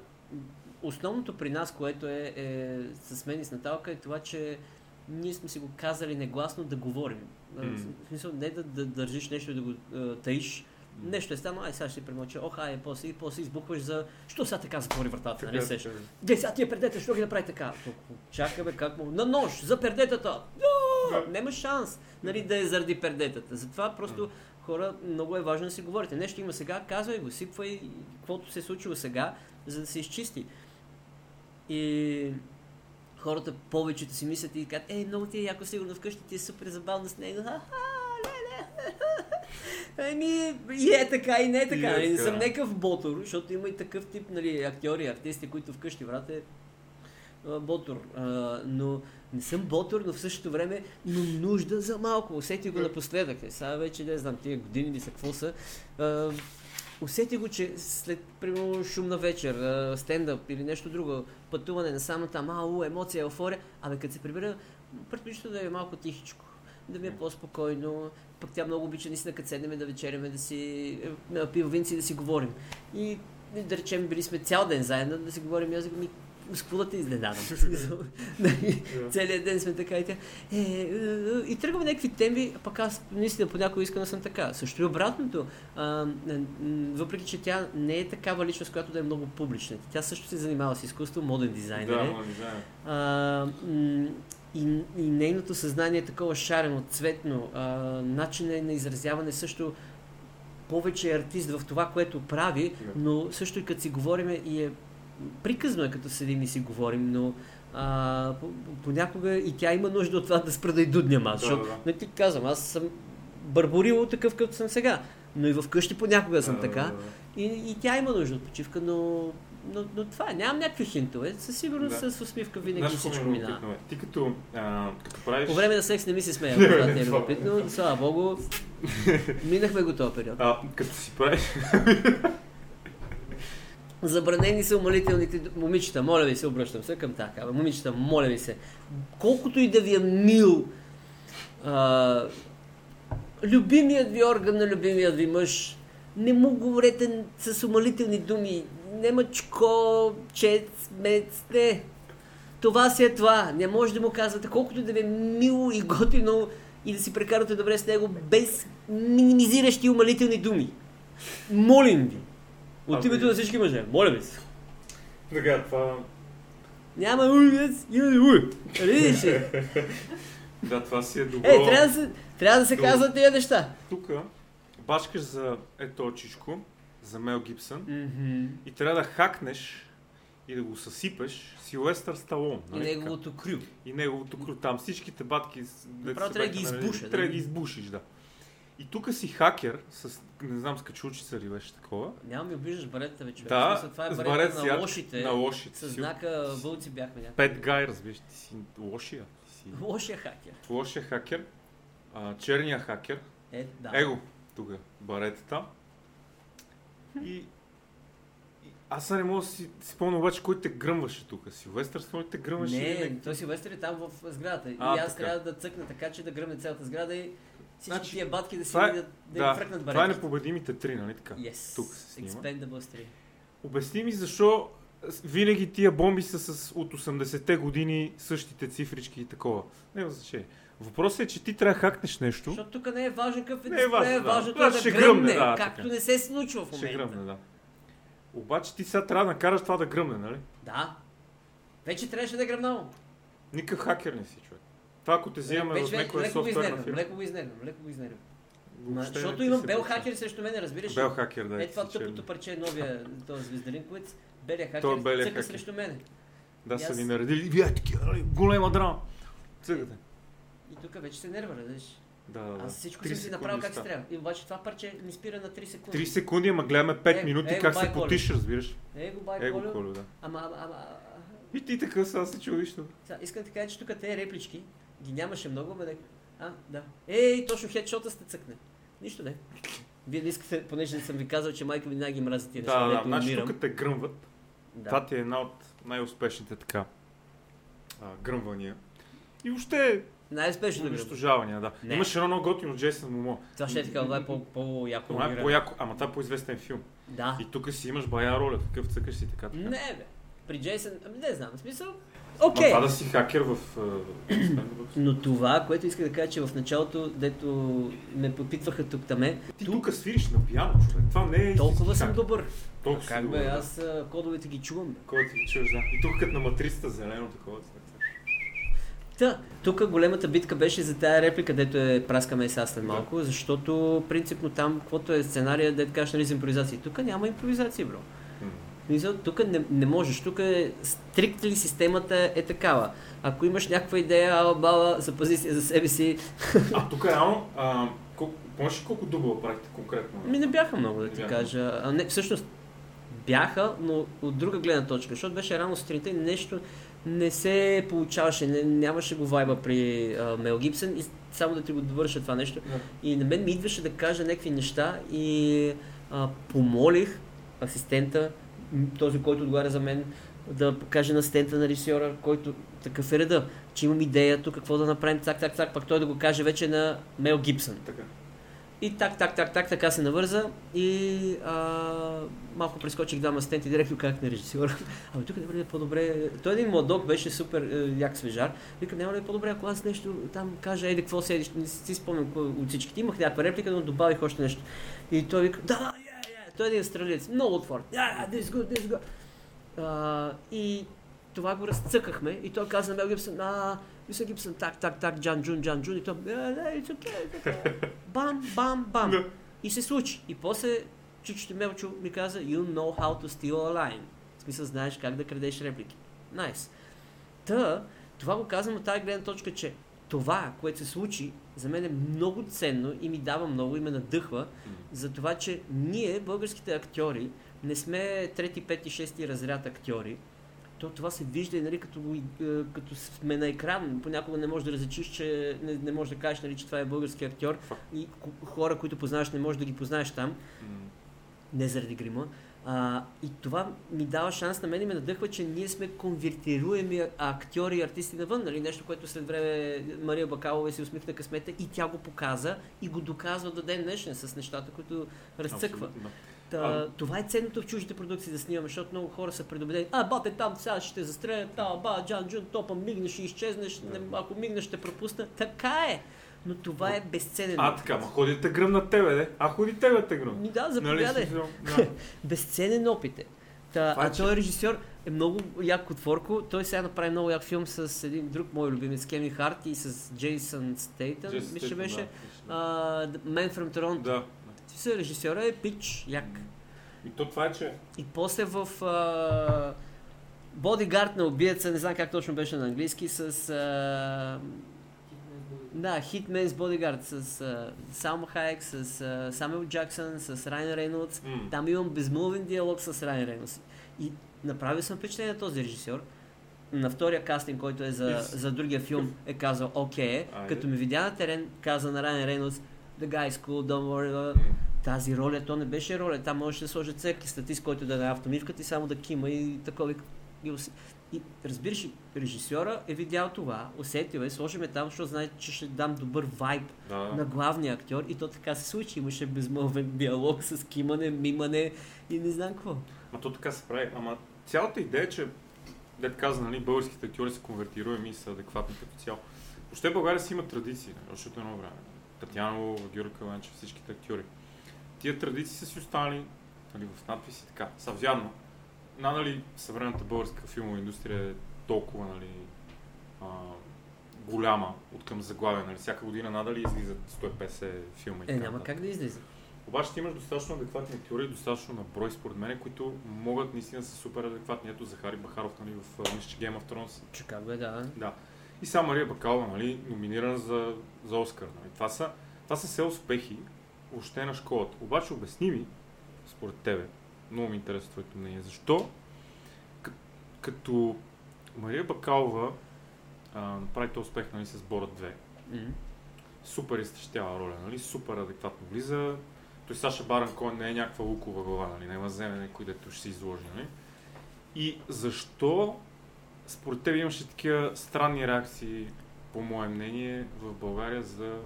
основното при нас, което е, е с мен и с Наталка, е това, че ние сме си го казали негласно да говорим. М. В смисъл, не да, да държиш нещо и да го е, таиш. Нещо е станало, ай сега ще премълча, ох, ай, после, и после избухваш за... Що сега така затвори вратата, нали така. Де, сега тия пердета, що ги направи така? Чакаме как му... На нож, за пердетата! Да. Няма шанс, нали, да е заради пердетата. Затова просто хора, много е важно да си говорите. Нещо има сега, казвай го, сипвай каквото се е случило сега, за да се изчисти. И хората повечето си мислят и казват, ей, много ти е яко сигурно вкъщи, ти е супер забавно с него. Еми, и е така, и не е така. Нали, не съм някакъв ботор, защото има и такъв тип нали, актьори, артисти, които вкъщи, брат, е ботор. А, но не съм ботор, но в същото време имам нужда за малко. Усети го напоследък. Е, сега вече не знам тия години ли са, какво са. А, усети го, че след, примерно, шумна вечер, а, стендъп или нещо друго, пътуване на там, ау, емоция, еуфория, абе като се прибера, предпочитам да е малко тихичко, да ми е по-спокойно, пък тя много обича наистина като седнем да вечеряме, да си е, на пивовинци да си говорим. И да речем, били сме цял ден заедно, да си говорим, и аз ми с какво да те изненадам? Нали, Целият ден сме така и тя. Е, е, е, и тръгваме някакви теми, а пък аз наистина понякога искам да съм така. Също и обратното. А, въпреки, че тя не е такава личност, която да е много публична. Тя също се занимава с изкуство, моден дизайнер. Да, е. ма, не знам. А, м, и, и нейното съзнание е такова шарено, цветно, а, начинът на изразяване също повече е артист в това, което прави, но също и като си говориме и е приказно е като седим и си говорим, но а, по- понякога и тя има нужда от това да спра да и дудням аз, Да, защото да, да. не ти казвам, аз съм барборил такъв, като съм сега, но и вкъщи понякога съм Да, така. да, да. И, и тя има нужда от почивка, но, но, но това е. Нямам някакви хинтове. Със сигурност Да. с усмивка винаги Знаеш всичко ми минава. любопитно, бе? Ти като, а, като правиш... По време на секс не ми се смея, това е любопитно. Слава Богу, минахме го този период. А, като си правиш... Забранени са умолителните момичета, моля ви се, обръщам се към така. Момичета, моля ви се, колкото и да ви е мил, а, любимият ви орган на любимият ви мъж, не му говорете с умолителни думи. Немачко, чец, мец, не. това си е това. Не може да му казвате колкото да ви е мило и готино и да си прекарате добре с него без минимизиращи умалителни думи. Молим ви. От Ами- името на всички мъже. Моля ви се. Така, това... Няма улиц, има уй. Видиш ли? Да, това си е добро. Е, трябва да се, трябва да се Добро. казват тези неща. Тук бачкаш за ето чичко, за Мел Гибсън и трябва да хакнеш и да го съсипеш Силвестър Сталон. И нали така? неговото крю. и неговото кру. Там всичките батки дето Направо трябва да ги нарели, избуша, Трябва да да. ги избушиш, да. И тук си хакер с, не знам, с качулчица ли беше такова. Няма ми обиждаш баретата вече. Да, Смисъл, това е с барета барет на лошите. на лошите. С знака вълци бяхме някакви. Пет гай, разбираш, ти си лошия. Ти си Лошия хакер. лошия хакер, а, черния хакер, Е, да. его, тук, баретата. И, и аз не мога да си си спомня обаче кой те гръмваше тук. Силвестър ли те гръмваше или Не, той Силвестър е там в сградата. А, и аз така. трябва да цъкна така, че да гръмне цялата сграда и всички Значи, тия батки да си това е- да, да, Да, фръкнат това е непобедимите три, нали така? Yes. Тук се снима. Expendables 3. Обясни ми защо винаги тия бомби са с от 80-те години същите цифрички и такова. Няма значение. Въпросът е, че ти трябва да хакнеш нещо. Защото тук не е важен какъв е Не е важно, да. важното Да, е да ще гръмне, да, както така. не се случва в Ще момента. гръмне, да. Обаче ти сега трябва да накараш това да гръмне, нали? Да. Вече трябваше да е гръмнало. Никакъв хакер не си, човек. Това ако те взимаме вече- някоя го софтуерна фирма. леко го изнервям, леко го изнервям. Защото имам бел хакер срещу мен, разбираш ли? Бел хакер, да. Е това тъпото парче, новия, този звездарин, който белия хакер Той е белия цъка хакер. срещу мен. Да, са ви наредили. Вие такива, нали? Голема драма. Цъгате. И тук вече се нерва, разбираш. Да, да. Аз всичко съм си направил как се трябва. И обаче това парче ми спира на 3 секунди. 3 секунди, ама гледаме 5 Е, минути е, как се потиш, разбираш. Его, бай, Его, Колю. Да. Ама, ама, ама... И ти така сега се чудиш. искам да кажа, че тук тези реплички ги нямаше много, да... А, да. Ей, точно хедшота сте цъкне. Нищо не. Вие не искате, понеже съм ви казал, че майка ми винаги ги мрази тия неща, Да, да, значи тук те гръмват. Да. Това ти е една от най-успешните така а, гръмвания. И въобще да гръм. унищожавания, да. Не. Имаше едно много готино Джейсън Момо. Това ще е така, това е по- по-яко Това е по-яко, ама това е по-известен филм. Да. И тук си имаш бая роля, такъв цъкаш си така. така. Не, бе. При Джейсън, ами не знам, смисъл. Окей. това да си хакер в... а, Expendables. Но това, което исках да кажа, че в началото, дето ме подпитваха тук таме, Ти тук тук свириш на пиано, човек. Това не е толкова съм добър. Толкова си Как добър, бе, да. аз а, кодовете ги чувам. Ти ги чуеш, да. И тук като на матрицата зелено такова. Та, тук големата битка беше за тая реплика, дето е праскаме и сега след Да. малко, защото принципно там, каквото е сценария, дето кажеш нали за импровизации. Тук няма импровизации, бро. Тук не, не можеш. Тук е стриктли системата е такава. Ако имаш някаква идея, ала бала, запази си за себе си. А тук реално, а, колко, помниш ли колко дубла правихте конкретно? Ми не бяха много, да ти бяха. кажа. А, не, всъщност бяха, но от друга гледна точка, защото беше рано сутринта и нещо не се получаваше, не, нямаше го вайба при а, Мел Гибсън и само да ти го довърша това нещо. Да. И на мен ми идваше да кажа някакви неща и а, помолих асистента, този, който отговаря за мен, да покаже на асистента на режисьора, който такъв е реда, че имам идея тук какво да направим, так, так, так, пак той да го каже вече на Мел Гибсън. Така. И так, так, так, так, така се навърза и а, малко прескочих двама асистенти, директно казах на режисьора. Абе, тук не бъде по-добре. Той един младок беше супер е, як свежар. Вика, няма ли е по-добре, ако аз нещо там кажа, еди, какво седиш, не си спомням от всичките. Имах някаква реплика, но добавих още нещо. И той вика, да. Той е един австралиец, много отворен. Yeah, yeah, this is good, this is good. А, и това го разцъкахме и той каза на Мел Гибсън, а, мисля Гибсън, так, так, так, Джан Джун, Джан Джун. И той, "Е, не, it's okay, it's okay. Бам, бам, бам. Да. И се случи. И после чичото Мелчо ми каза, you know how to steal a line. В смисъл, знаеш как да крадеш реплики. Найс. Та, това го казвам от тази гледна точка, че това, което се случи, за мен е много ценно и ми дава много и ме надъхва за това, че ние, българските актьори, не сме трети, пети, шести разряд актьори. То това се вижда и нали, като, е, като сме на екран. Понякога не можеш да различиш, че не, не можеш да кажеш, нали, че това е български актьор. И хора, които познаваш, не можеш да ги познаеш там не заради грима. А, и това ми дава шанс на мен и ме надъхва, че ние сме конвертируеми актьори и артисти навън. Нали? Нещо, което след време Мария Бакалова си усмихна късмета и тя го показа и го доказва до ден днешен с нещата, които разцъква. Абсолютно. Та, А- Това е ценното в чуждите продукции да снимаме, защото много хора са предубедени. А, бате, там сега ще те застрелят, та, ба, Джан Джун, топа, мигнеш и изчезнеш, не, ако мигнеш ще пропусна. Така е. Но това е безценен. А, така, ма ходи те гръмна тебе, де. А ходи тебе те гръмна. Ми да, Нали, заповядай. да. Безценен опит е. Та, Това а той режисьор е много як отворко. Той сега направи много як филм с един друг мой любимец, Кеми Харт и с Джейсън Стейтън, мисля, че беше. да. Man from Toronto. Да. Да. Режисьора е пич, як. И то това е, че И после в а, Бодигард на убиеца, не знам как точно беше на английски, с... А, да, Hitman's Bodyguard с а, Салма Хайек, с а, Самуел Джаксън, с Райан Рейнолдс. М. Там имам безмолвен диалог с Райан Рейнолдс. И направил съм впечатление на този режисьор. На втория кастинг, който е за, Yes. за другия филм, е казал окей. Като ми видя на терен, каза на Райан Рейнолдс, The guy is cool, don't worry about it." М. тази роля, то не беше роля. Там можеше да сложи церкви статист, който да е автомивката и само да кима и такова. И, и разбираш, режисьора е видял това, усетил е, сложи ме там, защото знае, че ще дам добър вайб Да. на главния актьор и то така се случи. Имаше безмълвен диалог с кимане, мимане и не знам какво. Ма то така се прави. Ама цялата идея че дет каза, нали, българските актьори са конвертируеми и са адекватни като цяло. Въобще България си има традиции, нали, още от едно време. Татьяно, Георги Каланчев, всичките актьори. Тия традиции са си останали нали, в надписи така. Са вярно. Надали съвременната българска филмова индустрия е толкова нали, а, голяма от към заглавия. Нали. Всяка година надали излизат 150 филма. и Е, няма как да излиза. Обаче ти имаш достатъчно адекватни актьори и достатъчно на брой, според мен, които могат наистина са супер адекватни. Ето Захари Бахаров, нали, в че Game of Thrones. Чикаго е, да. Да. И сега Мария Бакалова, нали, номинирана за, за Оскар. Нали. Това, са, това са все успехи, въобще на школата. Обаче обясни ми, според тебе, много ми интересува твоето мнение, защо като Мария Бакалова а, направи този успех нали, с Борът 2, М. супер изтъщява роля, нали? супер адекватно влиза. Той Саша Баран Коен не е някаква лукова глава, нали? няма да вземе някой, дето ще се изложи. Нали? И защо според теб имаше такива странни реакции, по мое мнение, в България за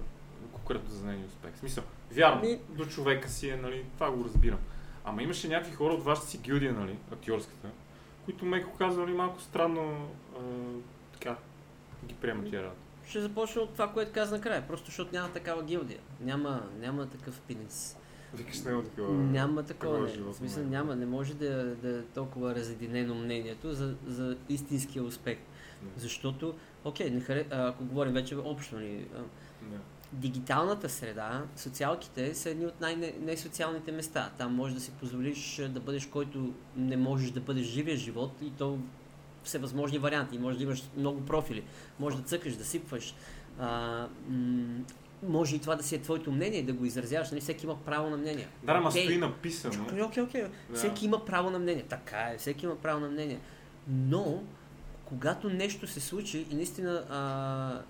конкретно за нейния успех? В смисъл, вярно, Ми- до човека си е, нали? това го разбирам. Ама имаше някакви хора от вашата си гилдия, нали, актьорската, които меко казвали малко странно а, така ги приемат тия работа. Ще започна от това, което каза накрая, просто защото няма такава гилдия. Няма, няма такъв пинец. Викаш няма такова. Няма такова. такова Не. В смисъл не. няма, не може да, да е толкова разединено мнението за, за истинския успех. Защото, окей, не харе, а, ако говорим вече общо, нали, а, Да. дигиталната среда, социалките са едни от най-несоциалните места. Там можеш да си позволиш да бъдеш който не можеш да бъдеш живия живот и то всевъзможни варианти. Може да имаш много профили. Може да цъкаш, да сипваш. А, м- може и това да си е твоето мнение, да го изразяваш. Нали? Всеки има право на мнение. Да, ама стои написано. Окей, окей, окей. Всеки има право на мнение. Така е, всеки има право на мнение. Но, когато нещо се случи и наистина а,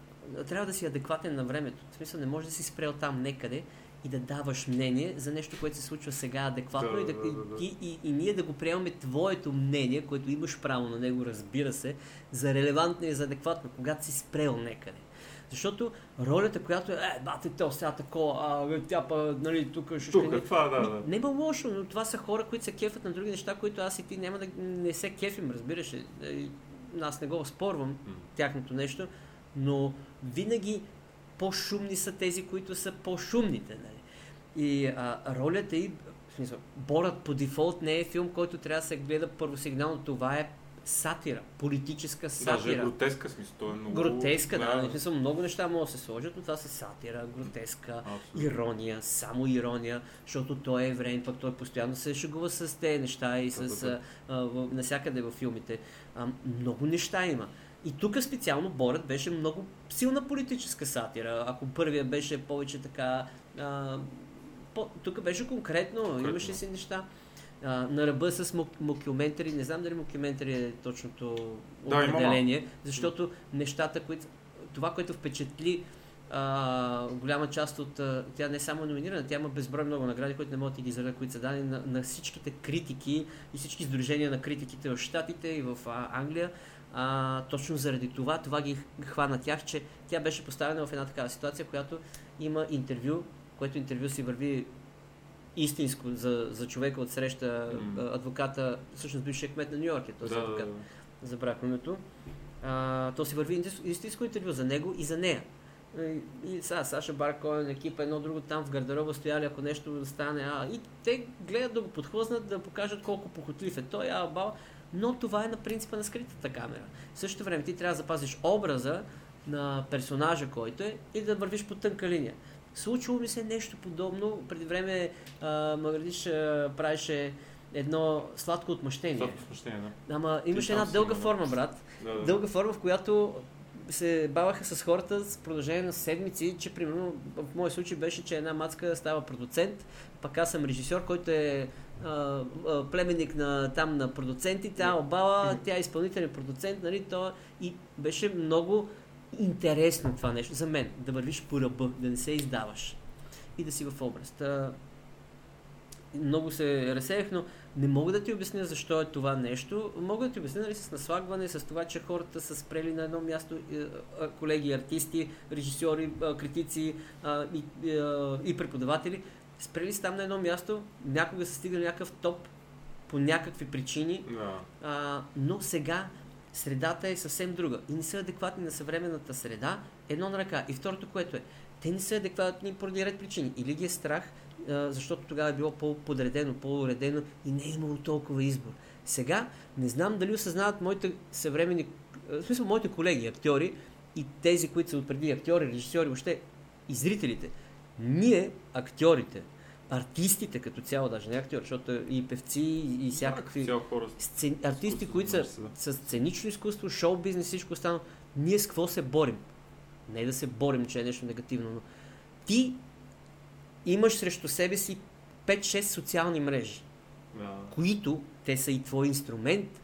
трябва да си адекватен на времето. В смисъл, не може да си спрел там некъде и да даваш мнение за нещо, което се случва сега адекватно Да, и, да, да, да. И, и, и ние да го приемаме твоето мнение, което имаш право на него, разбира се, за релевантно и за адекватно, когато си спрел некъде. Защото ролята, която е, е, бате, то сега такова, а, тя па, нали, тук ще... Тук, ще- това, да, да. Не има лошо, но това са хора, които се кефят на други неща, които аз и ти няма да не се кефим, разбираш. Е, Аз не го спорвам тяхното нещо, но винаги по-шумни са тези, които са по-шумните. Нали? И а, ролята и, в смисъл, Борът по дефолт не е филм, който трябва да се гледа първосигнално. Това е сатира, политическа Даже е сатира. гротеска, смисъл, той е много... Гротеска, да, в смисъл, много неща могат да се сложат, но това са сатира, гротеска, Абсолютно. ирония, само ирония, защото той е евреин, пък той постоянно се шегува с тези неща и Да, с да, да. а, а, навсякъде във филмите. А, много неща има. И тук специално Борът беше много силна политическа сатира. Ако първия беше повече така... А, по, тук беше конкретно, Конкретно. имаше си неща. А, на ръба с мок- мокюментари, не знам дали мокюментари е точното Да, определение, защото нещата, които... Това, което впечатли а, голяма част от... А, тя не е само номинирана, тя има безброй много награди, които не могат да ги изредят, които са дадени на, на всичките критики и всички сдружения на критиките в Штатите и в а, Англия. А, точно заради това, това ги хвана тях, че тя беше поставена в една такава ситуация, която има интервю, което интервю си върви истинско за, за човека от среща, а, адвоката, всъщност бившия кмет на Нью Йорк е този Да, да, адвокат. да. Забрах името. А, то си върви истинско- истинско интервю за него и за нея. И, и сега Саша Баркоен, екипа, едно друго там в гардероба стояли, ако нещо стане. А, и те гледат да го подхлъзнат, да покажат колко похотлив е той, а баба. Но това е на принципа на скритата камера. В същото време ти трябва да запазиш образа на персонажа, който е, и да вървиш по тънка линия. Случило ми се нещо подобно. Преди време а, Маградиш а, правеше едно сладко отмъщение. Сладко смущение, да. Ама имаше една дълга форма, брат. Да, да. Дълга форма, в която се баваха с хората с продължение на седмици, че примерно в моя случай беше, че една мацка става продуцент, пък аз съм режисьор, който е а, а, племенник на, там на продуценти, тя обала, тя е изпълнителен продуцент, нали, то и беше много интересно това нещо за мен, да вървиш по ръба, да не се издаваш и да си в образ. Та, много се разсеях, но не мога да ти обясня защо е това нещо. Мога да ти обясня нали, с наслагване, с това, че хората са спрели на едно място а, колеги, артисти, режисьори, а, критици а, а, и преподаватели. Спрели са там на едно място, някога са стигнали някакъв топ по някакви причини, Да. а, но сега средата е съвсем друга и не са адекватни на съвременната среда, едно на ръка. И второто, което е, те не са адекватни поради ред причини. Или ги е страх, а, защото тогава е било по-подредено, по-уредено и не е имало толкова избор. Сега не знам дали осъзнават моите съвремени, в смисъл моите колеги, актьори и тези, които са отпреди актьори, режисьори, въобще и зрителите. Ние, актьорите, артистите като цяло, даже не актьори, защото и певци, и, и всякакви Цяло хора. сцен... артисти, които са да с сценично изкуство, шоу бизнес, всичко останало, ние с какво се борим? Не да се борим, че е нещо негативно, но ти имаш срещу себе си 5-6 социални мрежи, Да. които те са и твой инструмент,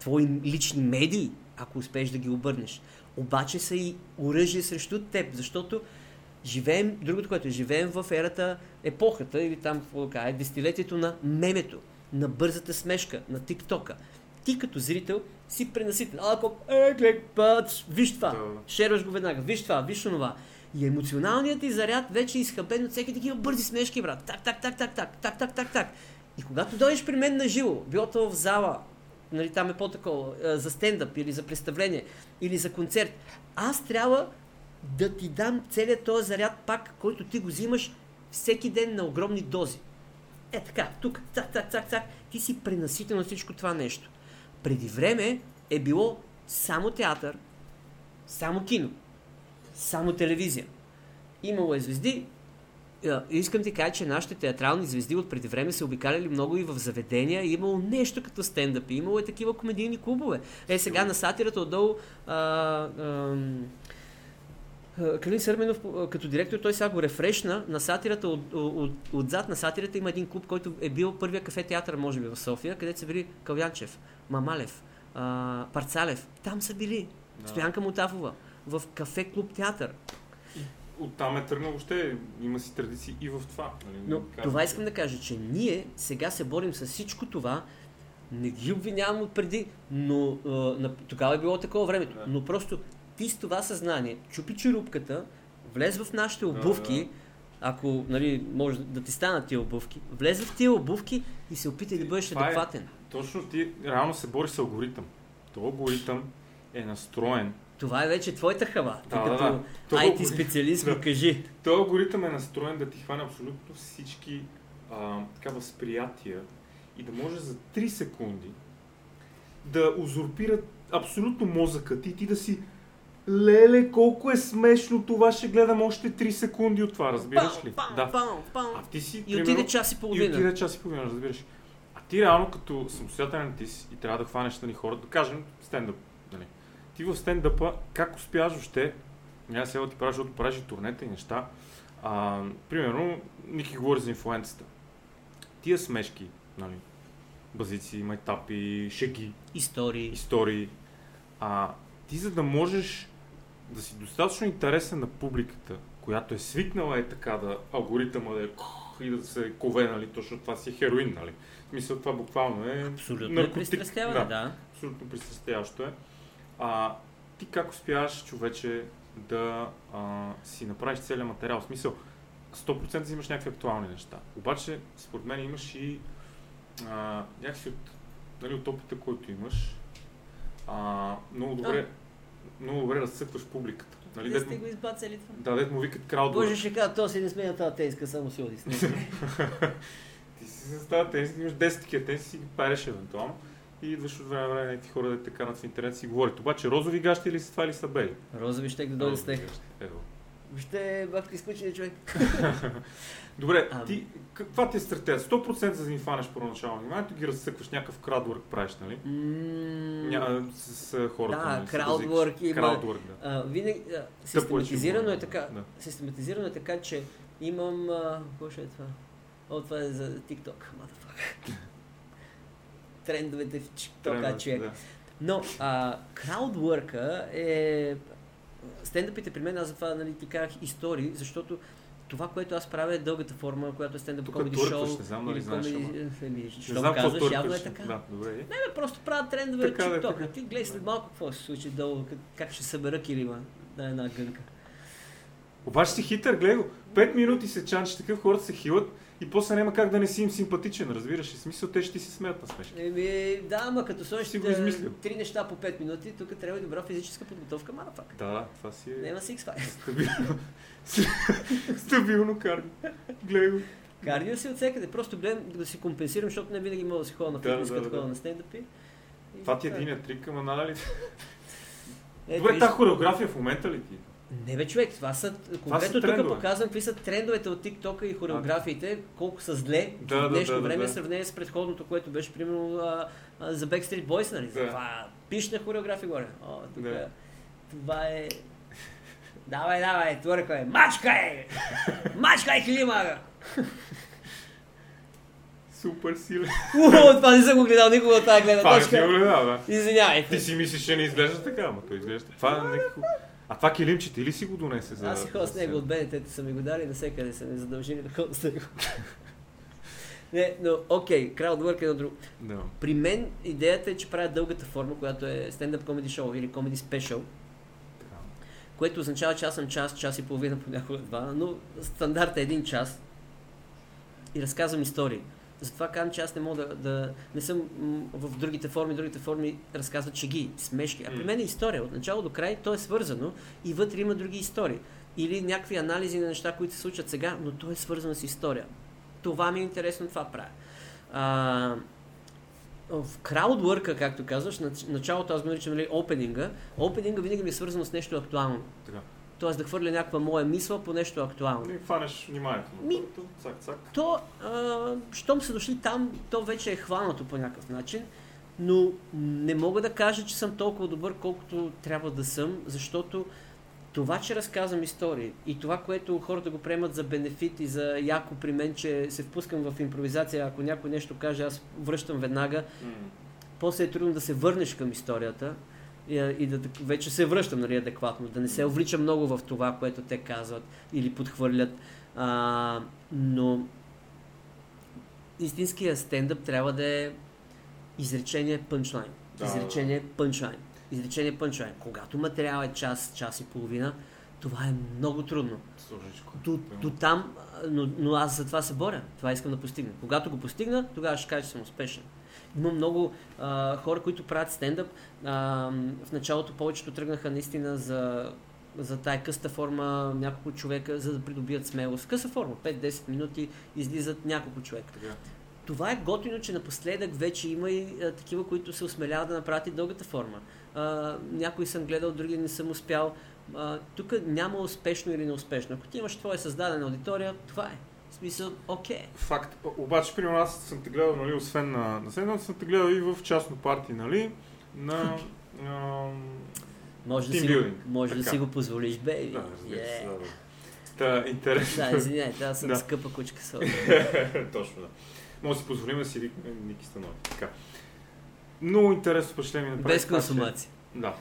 твои лични медии, ако успееш да ги обърнеш. Обаче са и оръжие срещу теб, защото живеем, другото, което е, живеем в ерата, епохата, или там, какво да кажа, десетилетието на мемето, на бързата смешка, на тиктока. Ти като зрител си пренаситен. Ако, е, глед, път, виж това, шерваш го веднага, виж това, виж онова. И емоционалният ти заряд вече е изхабен от всеки такива бързи смешки, брат. Так, так, так, так, так, так, так, так, так. И когато дойдеш при мен на живо, било то в зала, нали, там е по-такова, а, за стендъп или за представление, или за концерт, аз трябва да ти дам целият този заряд пак, който ти го взимаш всеки ден на огромни дози. Е така, тук, цак, цак, цак, цак, ти си пренаситен на всичко това нещо. Преди време е било само театър, само кино, само телевизия. Имало е звезди. Е, Искам ти кажа, че нашите театрални звезди от преди време са обикаляли много и в заведения. Имало нещо като стендъп. Имало е такива комедийни клубове. Е, сега на сатирата отдолу а, а, Калин Сърменов а, като директор, той сега го рефрешна на сатирата, от, от, отзад на сатирата има един клуб, който е бил първия кафе театър, може би в София, където са били Калянчев, Мамалев, а, Парцалев. Там са били. Да. Стоянка Мотавова. В кафе клуб театър. Оттам е тръгнал въобще. Има си традиции и в това. Нали? Но Казвам, това искам да кажа, че ние сега се борим с всичко това. Не ги обвинявам от преди, но а, на, тогава е било такова времето. Да. Но просто ти с това съзнание, чупи черупката, влез в нашите обувки, да. ако нали, може да ти станат тия обувки, влез в тия обувки и се опитай да бъдеш Това е- адекватен. Точно ти реално се бори с алгоритъм. То алгоритъм е настроен. Това е вече твоята хава. Ти Да, да, като да. То IT специалист Да. кажи. Той алгоритъм е настроен да ти хване абсолютно всички а, така възприятия и да може за 3 секунди да узурпира абсолютно мозъка ти, ти да си Леле, колко е смешно това, ще гледам още 3 секунди от това, разбираш ли? Пам, да. пам, пам. А ти си, И отиде час и И половина. отиде час и половина, разбираш. А ти реално като самостоятелен артист и трябва да хванеш нали, хората, да кажем стендъп. Нали. Ти в стендъпа, как успяваш въобще, няма сега ти правиш, защото правиш и турнета и неща. А, примерно, Ники говори за инфлуенцията. Тия смешки, нали, базици, майтапи, шеги, Истории. истории. А, ти за да можеш да си достатъчно интересен на публиката, която е свикнала е така да алгоритъма да е и да се кове, нали, точно това си е хероин, нали. В смисъл това буквално е Абсолютно е наркотик. пристрастяване, да. абсолютно пристрастяващо е. А, ти как успяваш, човече, да а, си направиш целият материал? В смисъл, 100% взимаш някакви актуални неща. Обаче, според мен имаш и а, някакси от, нали, от опита, който имаш, а, много добре, много добре разсъкваш публиката. Нали, Не дет, сте му- го избацали това. да, дет му викат краудворк. Боже, ще кажа, то си не сменя тази тениска, само си оди с. Ти си се става тенис, имаш 10 такива тениси, си ги пареш евентуално. И идваш от време на време някакви хора да те канат в интернет си говорят. Обаче розови гащи или са това или са бели? Розови ще да дойде с. Ево. Въобще, бах изключен човек. Добре, Ами. ти каква ти е стратегия? 100% за да ни фанеш първоначално вниманието, ги разсъкваш, някакъв краудворк правиш, нали? М, Ня, с, с хората. Да, нали, краудворк има. Краудворк, да. А, винаги, а, Тъпо систематизирано е така, Да. систематизирано е така, че имам, а, какво ще е това? О, това е за TikTok, motherfucker. Трендовете в TikTok, а човек. да. Но а, краудворка е... Стендъпите при мен, аз затова нали, ти казах истории, защото това, което аз правя е дългата форма, която е стендъп Тук комеди шоу. не знам дали или знаеш, комеди... Не що знам какво казваш, явно е така. Да, добре. Не, бе, просто правят трендове да, TikTok. така. Ти гледай след малко какво се случи долу, как, как ще събера килима на една гънка. Обаче си хитър, гледай го. Пет минути се чанчи, такъв хората се хилат и после няма как да не си им симпатичен, разбираш ли? Смисъл, те ще ти се смеят на смешки. Еми, да, ама като сложиш Си е, три неща по 5 минути, тук трябва и добра физическа подготовка, марафак. Да, да, това си е Няма six pack. Стабилно. Стабилно карди. Гледай го. Кардио си от всекъде, просто гледам да си компенсирам, защото не винаги мога да си ходя на фитнес, да, като да, ходя да. на стендъпи. И Това ти е един трик, ама надали. Ето, Добре, тази хореография в момента ли ти? Не бе, човек, това са, конкретно тук показвам какви са трендовете от TikTok и хореографиите, колко са зле Да, в днешно да, да, време да. в сравнение с предходното, което беше примерно а, а, за Backstreet Boys, нали? Да. Това пишна хореография горе. О, тук, Да. това е... Давай, давай, творка е. Мачкай! Мачкай климага! Супер силен. Ууу, това не съм го гледал никога тази гледна Това не си точка. го гледал, да. Извинявайте. Ти си мислиш, че не изглежда така, ама той изглежда. Това е някакво... А това килимче ти ли си го донесе за... Аз си ходя с него от БНТ, са ми го дали, навсекъде са ме задължили да ходя с него. Не, но окей, краудворк е на друго. Да. При мен идеята е, че правя дългата форма, която е stand-up comedy show или special, Така. Което означава, че аз съм час, час и половина, понякога два, но стандарт е един час и разказвам истории. Затова казвам, че аз не мога да, да не съм в другите форми, другите форми разказват шеги, смешки. А при мен е история. От начало до край то е свързано и вътре има други истории. Или някакви анализи на неща, които се случват сега, но то е свързано с история. Това ми е интересно, това правя. А, в краудворка, както казваш, нач- началото аз го наричам нали, опенинга. Опенинга винаги ми е свързано с нещо актуално. Така. Тоест да хвърля някаква моя мисъл по нещо актуално. Не хванеш вниманието на Ми-. Цак, цак. То, а, щом са дошли там, то вече е хванато по някакъв начин, но не мога да кажа, че съм толкова добър, колкото трябва да съм, защото това, че разказвам истории и това, което хората го приемат за бенефит и за яко при мен, че се впускам в импровизация, ако някой нещо каже, аз връщам веднага, М. после е трудно да се върнеш към историята и, и да вече се връщам нали, адекватно, да не се увличам много в това, което те казват или подхвърлят. А, но истинския стендъп трябва да е изречение пънчлайн. Да. Изречение пънчлайн. Изречение пънчлайн. Когато материал е час, час и половина, това е много трудно. Сложичко. До, до там, но, но аз за това се боря. Това искам да постигна. Когато го постигна, тогава ще кажа, че съм успешен. Има много а, хора, които правят стендъп. А, в началото повечето тръгнаха наистина за, за тая къста форма няколко човека, за да придобият смелост. Къса форма, 5-10 минути излизат няколко човека. Така. Това е готино, че напоследък вече има и а, такива, които се осмеляват да направят и дългата форма. А, някои съм гледал, други не съм успял. А, тук няма успешно или неуспешно. Ако ти имаш твоя създадена аудитория, това е. В смисъл, окей. Факт. О- Обаче, при аз съм те гледал, нали, освен на, на седна, съм те гледал и в частно парти, нали, на... ам, Може, да си, го, може да си го позволиш, бейби. Да, Yeah. да, да. Та, интересно. Да, извиняйте, аз съм Да. скъпа кучка Точно, да. Може да си позволим да си Ники Станови. Така. Много интересно впечатление направи Без консумация. Да.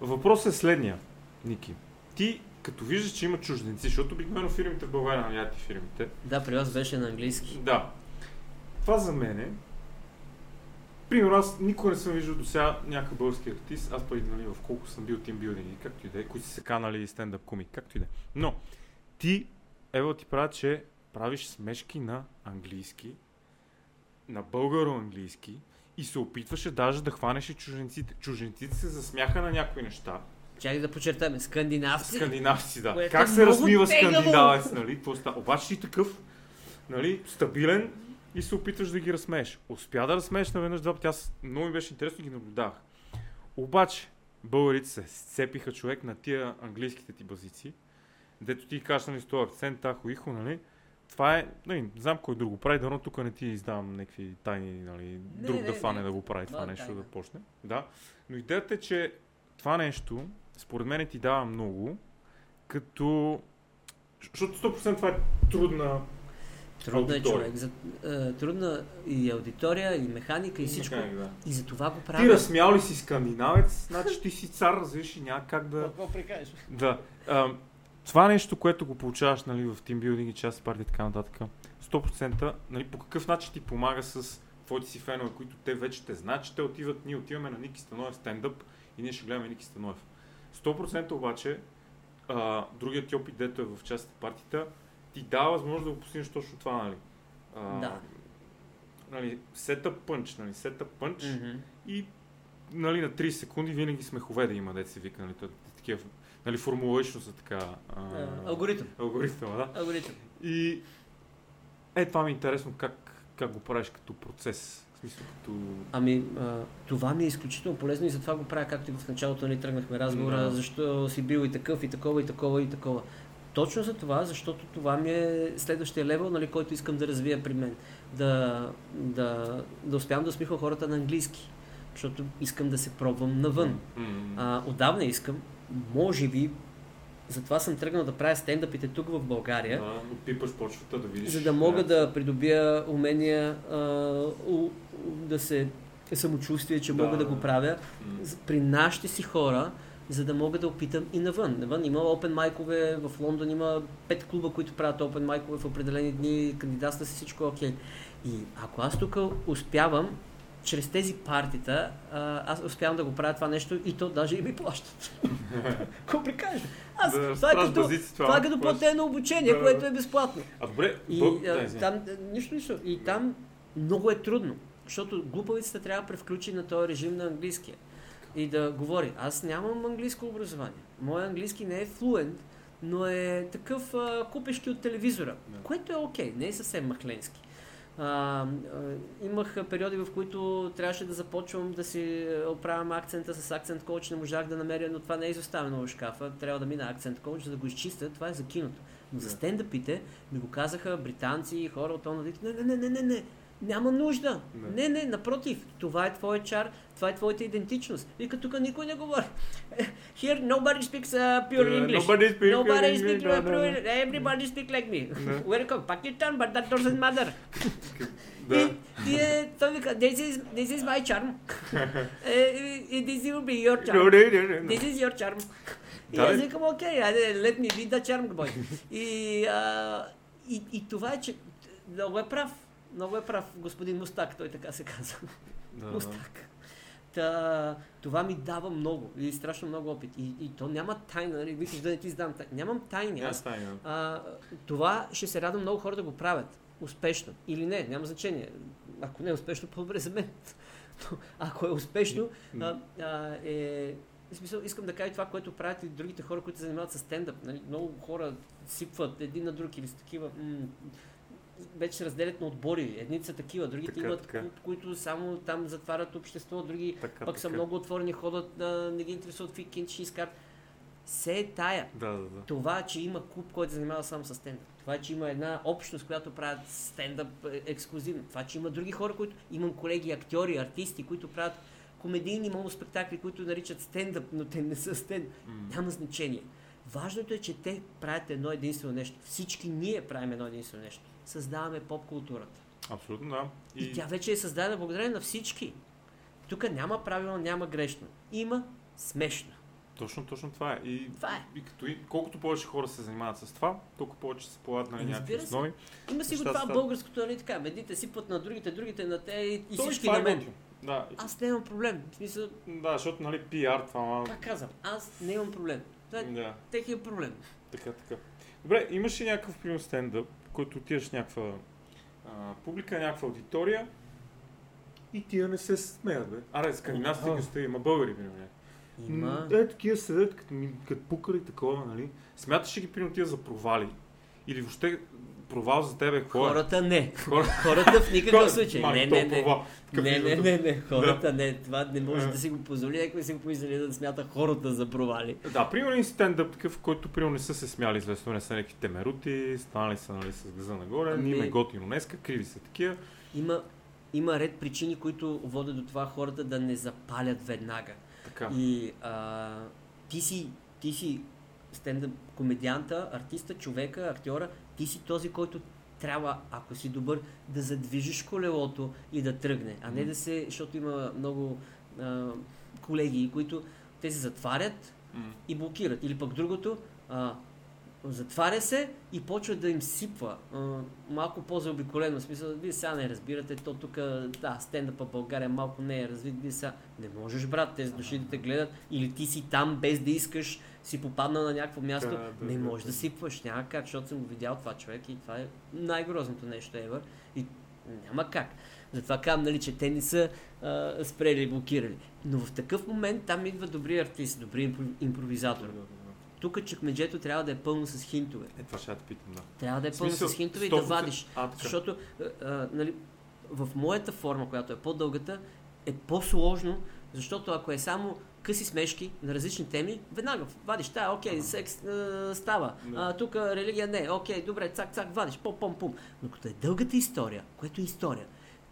Въпросът е следния, Ники. Ти, като виждаш, че има чужденци, защото обикновено фирмите в България и фирмите, Да, при вас беше на английски. Да. Това за мен е... Примерно аз никога не съм виждал до сега някакъв български артист, аз пък нали, в колко съм бил тимбилдинги, както и да е, които са се канали стендъп комик, както и да е. Но, ти Ева ти правят, че правиш смешки на английски, на българо-английски и се опитваше даже да хванеш и чуженците. Чуженците се засмяха на някои неща. Чакай да подчертаме. Скандинавци. Скандинавци, да. Което как е се размива скандинавец, нали? Какво става? Обаче си такъв, нали, стабилен и се опитваш да ги разсмееш. Успя да разсмееш наведнъж два пъти. Аз много ми беше интересно ги наблюдавах. Обаче, българите се сцепиха човек на тия английските ти базици, дето ти кажеш нали, с този акцент, тахо ихо, нали? Това е, нали, не знам кой друго прави, дано тук не ти издавам някакви тайни, нали, друг не, да не. фане да го прави Това това е нещо, тайна. да почне. Да. Но идеята е, че това нещо, според мен ти дава много, като... Защото 100% това е трудна... Трудна е човек. За, е, трудна и аудитория, и механика, и всичко. Механик, да. И за това го Ти правя. разсмял ли си скандинавец, значи ти си цар, разбираш и няма как да... Какво прикажеш? Да. А, това нещо, което го получаваш нали, в тимбилдинг и част парти и така нататък, 100% нали, по какъв начин ти помага с твоите си фенове, които те вече те знаят, че те отиват, ние отиваме на Ники Станоев стендъп и ние ще гледаме Ники Станоев. 100% обаче, а, другият ти опит, дето е в част партията, ти дава възможност да го постигнеш точно това, нали? А, Да. Нали, сета пънч, нали, сета пънч, Мгм. и нали, на 30 секунди винаги смехове да има, деца вика, нали, такива, нали, формулаично са така. А, Алгоритъм. алгоритъма, да. Алгоритъм. И е, това ми е интересно как, как го правиш като процес. В смисъл, като... Ами, а, това ми е изключително полезно и затова го правя, както и в началото ни тръгнахме разговора, Да. защо си бил и такъв, и такова, и такова, и такова. Точно за това, защото това ми е следващия левел, нали, който искам да развия при мен. Да, да, да успявам да усмихвам хората на английски. Защото искам да се пробвам навън. М, А, отдавна искам, може би, затова съм тръгнал да правя стендъпите тук в България, Да, отпипаш почвата да видиш. за да мога да придобия умения а, у, да се самочувствие, че Да, мога да го правя при нашите си хора, за да мога да опитам и навън. Навън има опен майкове, в Лондон има пет клуба, които правят опен майкове в определени дни, кандидатства си всичко е окей. И ако аз тук успявам, чрез тези партита, а, аз успявам да го правя това нещо и то даже и ми плащат. Какво прикажеш? Аз, Да това, е като, базици, това това е като платено обучение, Да, което е безплатно. А добре, И а, там, а, нищо, нищо. И там много е трудно, защото глупавицата трябва да превключи на този режим на английския и да говори. Аз нямам английско образование. Моя английски не е флуент, но е такъв а, купещи от телевизора, Да. което е окей, не е съвсем махленски. А, а, имах периоди, в които трябваше да започвам да си оправям акцента с акцент коуч, не можах да намеря, но това не е изоставено в шкафа. Трябва да мина акцент коуч, за да го изчистя. Това е за киното. Но за стендъпите ми го казаха британци и хора от. Не, не, не, не, не, не. Няма нужда. Да. Не, не, напротив. Това е твоя чар, това е твоята идентичност. Вика, тук никой не говори. Here nobody speaks uh, pure English. nobody speak Nobody English, speak да, pure да. Everybody speak like me. Да. Welcome, Pakistan, but that doesn't matter. Да. И, и е, той вика, this is, this is my charm. Eh, eh, this will be your charm. Да, да, да, да. This is your charm. И аз викам, окей, айде, let me be the charm boy. И, а, и, и това е, че много е прав. Много е прав господин Мустак, той така се казва. Да. Мустак. Та, това ми дава много и страшно много опит. И, и то няма тайна, нали? Викаш да не ти знам тайна. Нямам тайни. Аз, стайна. а, това ще се радвам много хора да го правят. Успешно. Или не, няма значение. Ако не е успешно, по-добре за мен. Но ако е успешно, а, а, е... В смисъл, искам да кажа това, което правят и другите хора, които се занимават с стендъп. Нали? Много хора сипват един на друг или с такива... М- вече се разделят на отбори. Едни са такива, другите Така, имат така. клуб, които само там затварят общество, други Така, пък са така. много отворени, ходят, а, не ги интересуват какви кинти ще изкарат. Все е тая. Да, да, да. Това, че има клуб, който се занимава само с стендъп. Това, че има една общност, която правят стендъп е, ексклюзивно. Това, че има други хора, които... Имам колеги, актьори, артисти, които правят комедийни моноспектакли, които наричат стендъп, но те не са стендъп. М. Няма значение. Важното е, че те правят едно единствено нещо. Всички ние правим едно единствено нещо. Създаваме поп културата. Абсолютно, да. И, тя вече е създадена благодарение на всички. Тук няма правилно, няма грешно. Има смешно. Точно, точно това е. И, Това е. и като, и, колкото повече хора се занимават с това, толкова повече се полагат нали, някакви основи. Има си го това стават. българското, нали така, медите сипват на другите, другите на те и, и всички това на е мен. Да, Аз нямам проблем. В смисъл, да, защото нали пиар това, ма... пак казвам, аз не имам проблем. Това е Да, техния проблем. така, така. Добре, имаш ли някакъв, пример стендъп, който отиваш някаква а, публика, някаква аудитория и тия не се смеят, бе. Аре, скандинавски О. гости, има българи, примерно. Има... М, Е, такива седят, като, като пукали и такова, нали? Смяташ ли ги, примерно, тия за провали? Или въобще провал за тебе какво е? Хората не. Хора- Хората в никакъв случай. Май, Не, не, не. провал. Такъв Не, не, не, не. Хората не. Това не може А. да си го позволи. Някой си го помисли да смята хората за провали. Да, примерно един стендъп такъв, който примерно не са се смяли известно, не са някакви темерути, станали са нали, с газа нагоре, Ами- не им е готино днеска, криви са такива. Има, има ред причини, които водят до това хората да не запалят веднага. Така. И а, ти си, ти си стендъп комедианта, артиста, човека, актьора, ти си този, който трябва, ако си добър, да задвижиш колелото и да тръгне, а не да се, защото има много а, колеги, които те се затварят М. и блокират. Или пък другото, а, затваря се и почва да им сипва. А, малко по-заобиколено. В смисъл, вие сега не разбирате, то тук, да, стендъпа България малко не е развит. Вие сега не можеш, брат, тези души да те гледат. Или ти си там, без да искаш, си попаднал на някакво място. Да, да, не да, можеш да. да сипваш. Няма как, защото съм го видял това човек и това е най-грозното нещо ever. И няма как. Затова казвам, нали, че те не са а, спрели и блокирали. Но в такъв момент там идва добри артист, добри импро- импровизатор. Да, да, да. Тук чекмеджето трябва да е пълно с хинтове. Е, това ще те питам, да. Трябва да е пълно смисъл, с хинтове и да 100%. вадиш. А. Защото а, а, нали, в моята форма, която е по-дългата, е по-сложно, защото ако е само къси смешки на различни теми, веднага вадиш тая, окей, Ага. секс а, става, Да. а, тук религия не, окей, добре, цак, цак, вадиш, пом, пом, пум. Но като е дългата история, което е история,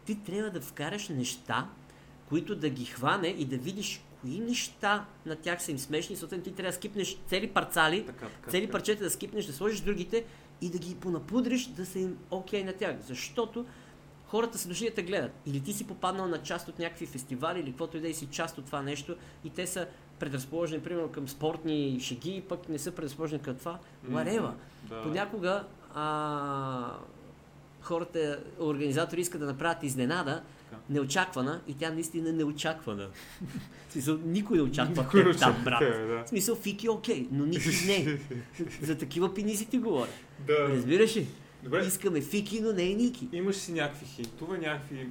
ти трябва да вкараш неща, които да ги хване и да видиш кои неща на тях са им смешни, съответно ти трябва да скипнеш цели парцали, Така, така. цели така. парчета да скипнеш, да сложиш другите и да ги понапудриш да са им окей на тях. Защото хората са дошли да те гледат. Или ти си попаднал на част от някакви фестивали, или каквото и да е си част от това нещо и те са предразположени, примерно, към спортни шеги, пък не са предразположени към това. М, Whatever. Да. Понякога а, хората, организатори искат да направят изненада, неочаквана и тя наистина неочаквана. В смисъл, никой не очаква Никой теб там, брат. тебе, да. В смисъл, Фики е окей, но Ники не. За такива пинизи ти говоря. Да. Разбираш ли? Добре, Искаме Фики, но не и Ники. имаш си някакви хинтове, някакви...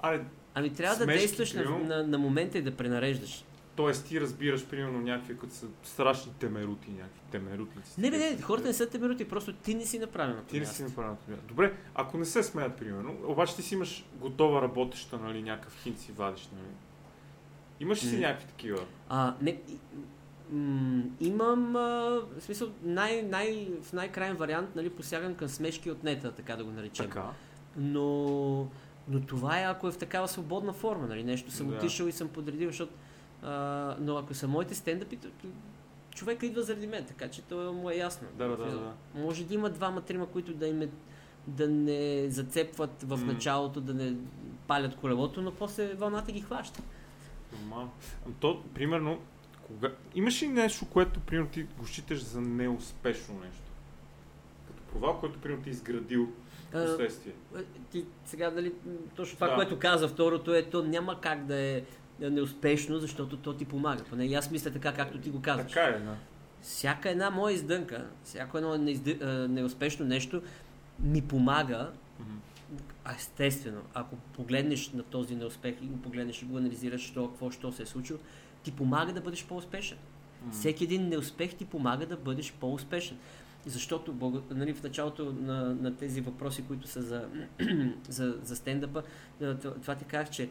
Аре, Ами трябва да Смешки, действаш на, примерно. на, на момента и да пренареждаш. т.е. ти разбираш, примерно, някакви, като са страшни темерути, някакви темерутници. Не, не, такива. хората не са темерути, просто ти не си направен на Ти не си направил на това. Добре, ако не се смеят, примерно, обаче ти си имаш готова работеща, нали, някакъв хинт си вадиш, нали? Имаш ли си някакви такива? А, не, м, имам, а, в смисъл, най, най, в най-крайен вариант, нали, посягам към смешки от нета, така да го наречем. Така. Но, но това е ако е в такава свободна форма, нали, нещо съм Да. отишъл и съм подредил, защото, а, но ако са моите стендъпи, човека идва заради мен, така че то му е ясно. Да, да, да, да. Може да има двама-трима, които да им е, да не зацепват в М. началото, да не палят колелото, но после вълната ги хваща. Ами То, примерно, кога... имаш ли нещо, което, примерно, ти го считаш за неуспешно нещо? Като провал, който, примерно, ти е изградил последствие. Е, Ти сега, дали, точно това, Да. което каза второто е, то няма как да е е неуспешно, защото то ти помага. Поне и аз мисля така, както ти го казваш. Така е, да. Всяка една моя издънка, всяко едно неизд... а, неуспешно нещо ми помага, естествено, ако погледнеш на този неуспех и го погледнеш и го анализираш, що, какво, що се е случило, ти помага да бъдеш по-успешен. М. Всеки един неуспех ти помага да бъдеш по-успешен. Защото благо- нали, в началото на, на тези въпроси, които са за, за, за стендъпа, т- това ти казах, че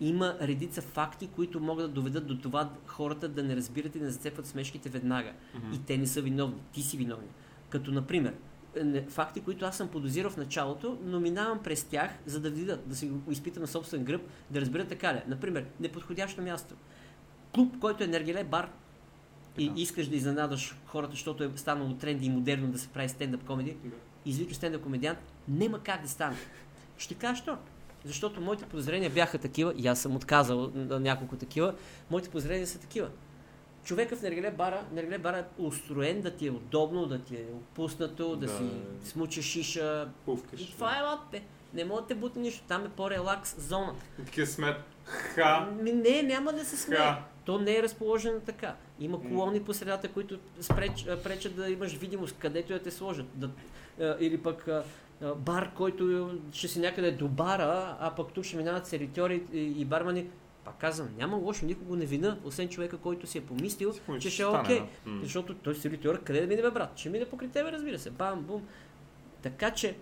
има редица факти, които могат да доведат до това хората да не разбират и не зацепват смешките веднага. Мгм. И те не са виновни. Ти си виновен. Като, например, е, факти, които аз съм подозирал в началото, но минавам през тях, за да видят, да си го изпитам на собствен гръб, да разберат така ли. Например, неподходящо място. Клуб, който е Нергеле бар, и Така. искаш да изненадаш хората, защото е станало тренди и модерно да се прави стендъп комеди, Да. извикаш стендъп комедиант, няма как да стане. Ще кажа, що? Защото моите подозрения бяха такива, и аз съм отказал на няколко такива, моите подозрения са такива. Човека в Нергеле бара, Нергеле бара е устроен да ти е удобно, да ти е опуснато, да, Да. си смуча шиша. Пувкаш. И това е латте. Не мога да те бута нищо, там е по-релакс зона. Такива смет. Ха. Не, няма да се смее. То не е разположено така. Има колони по средата, които спреч, пречат да имаш видимост, където да те сложат. Да, или пък бар, който ще си някъде до бара, а пък тук ще минават сервитьори и, бармани. Пак казвам, няма лошо, никого не вина, освен човека, който си е помислил, Си помисли, че ще е окей. М. Защото той сервитьор къде да мине, брат? Ще мине покрай тебе, разбира се. Бам, бум. Така че,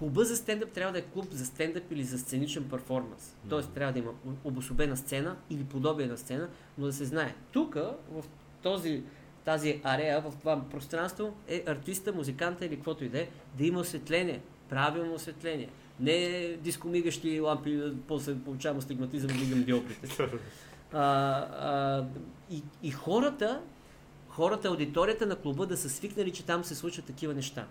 клуба за стендъп трябва да е клуб за стендъп или за сценичен перформанс. Тоест трябва да има обособена сцена или подобие на сцена, но да се знае. Тук, в този, тази арея, в това пространство, е артиста, музиканта или каквото и да е, да има осветление, правилно осветление. Не дискомигащи лампи, после получавам астигматизъм и вдигам диоприте. А, а, и, и хората, хората, аудиторията на клуба да са свикнали, че там се случват такива неща.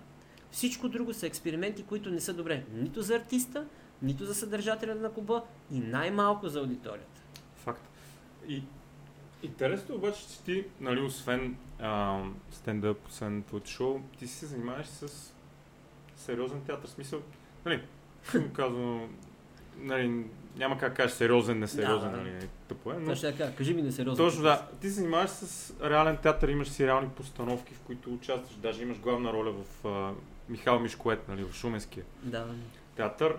Всичко друго са експерименти, които не са добре. Нито за артиста, нито за съдържателя на клуба и най-малко за аудиторията. Факт. И интересно обаче, че ти, нали, освен а, стендъп, освен шоу, ти се занимаваш с сериозен театър. Смисъл, нали, казано, нали, няма как да кажеш сериозен, несериозен, Да, да. нали, тъпо е, но... Така, кажи ми несериозно. Точно да. Ти се занимаваш с реален театър, имаш си реални постановки, в които участваш. Даже имаш главна роля в а, Михал Мишкоет, нали, в Шуменския Да. театър.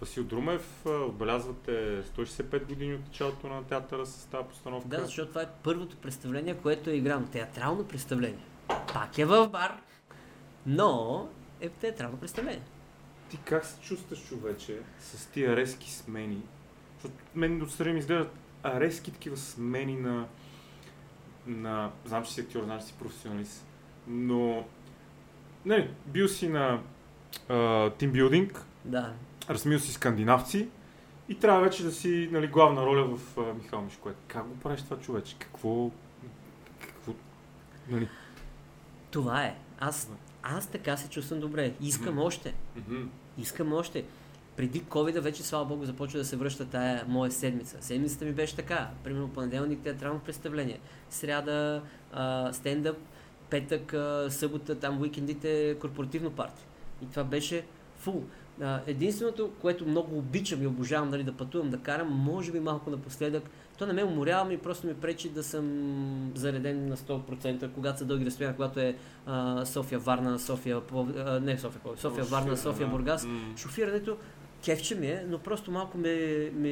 Васил Друмев, отбелязвате 165 години от началото на театъра с тази постановка. да, защото това е първото представление, което е играно. Театрално представление. Пак е в бар, но е театрално представление. Ти как се чувстваш, човече, с тия резки смени? Защото мен отстрани ми изглеждат резки такива смени на, на... Знам, че си актьор, знам, че си професионалист, но... Не, бил си на а, тимбилдинг, Да. размил си скандинавци и трябва вече да си нали, главна роля в а, Михал Мишкоет. Как го правиш това, човече? Какво... Какво... Нали? Това е. Аз, аз така се чувствам добре. Искам Мгм. още. Искам още. Преди covid вече, слава богу, започва да се връща тая моя седмица. Седмицата ми беше така. Примерно понеделник театрално представление. Сряда а, стендъп, петък, събота, там уикендите корпоративно парти. И това беше фул. Единственото, което много обичам и обожавам нали, да пътувам, да карам, може би малко напоследък, то не ме уморява ми, просто ми пречи да съм зареден на 100%, когато са дълги разстояния, когато е а, София, Варна, София, Плов... а, не София, Пловдив, София, Варна, София. Бургас. М. Шофирането кефче ми е, но просто малко ме, ме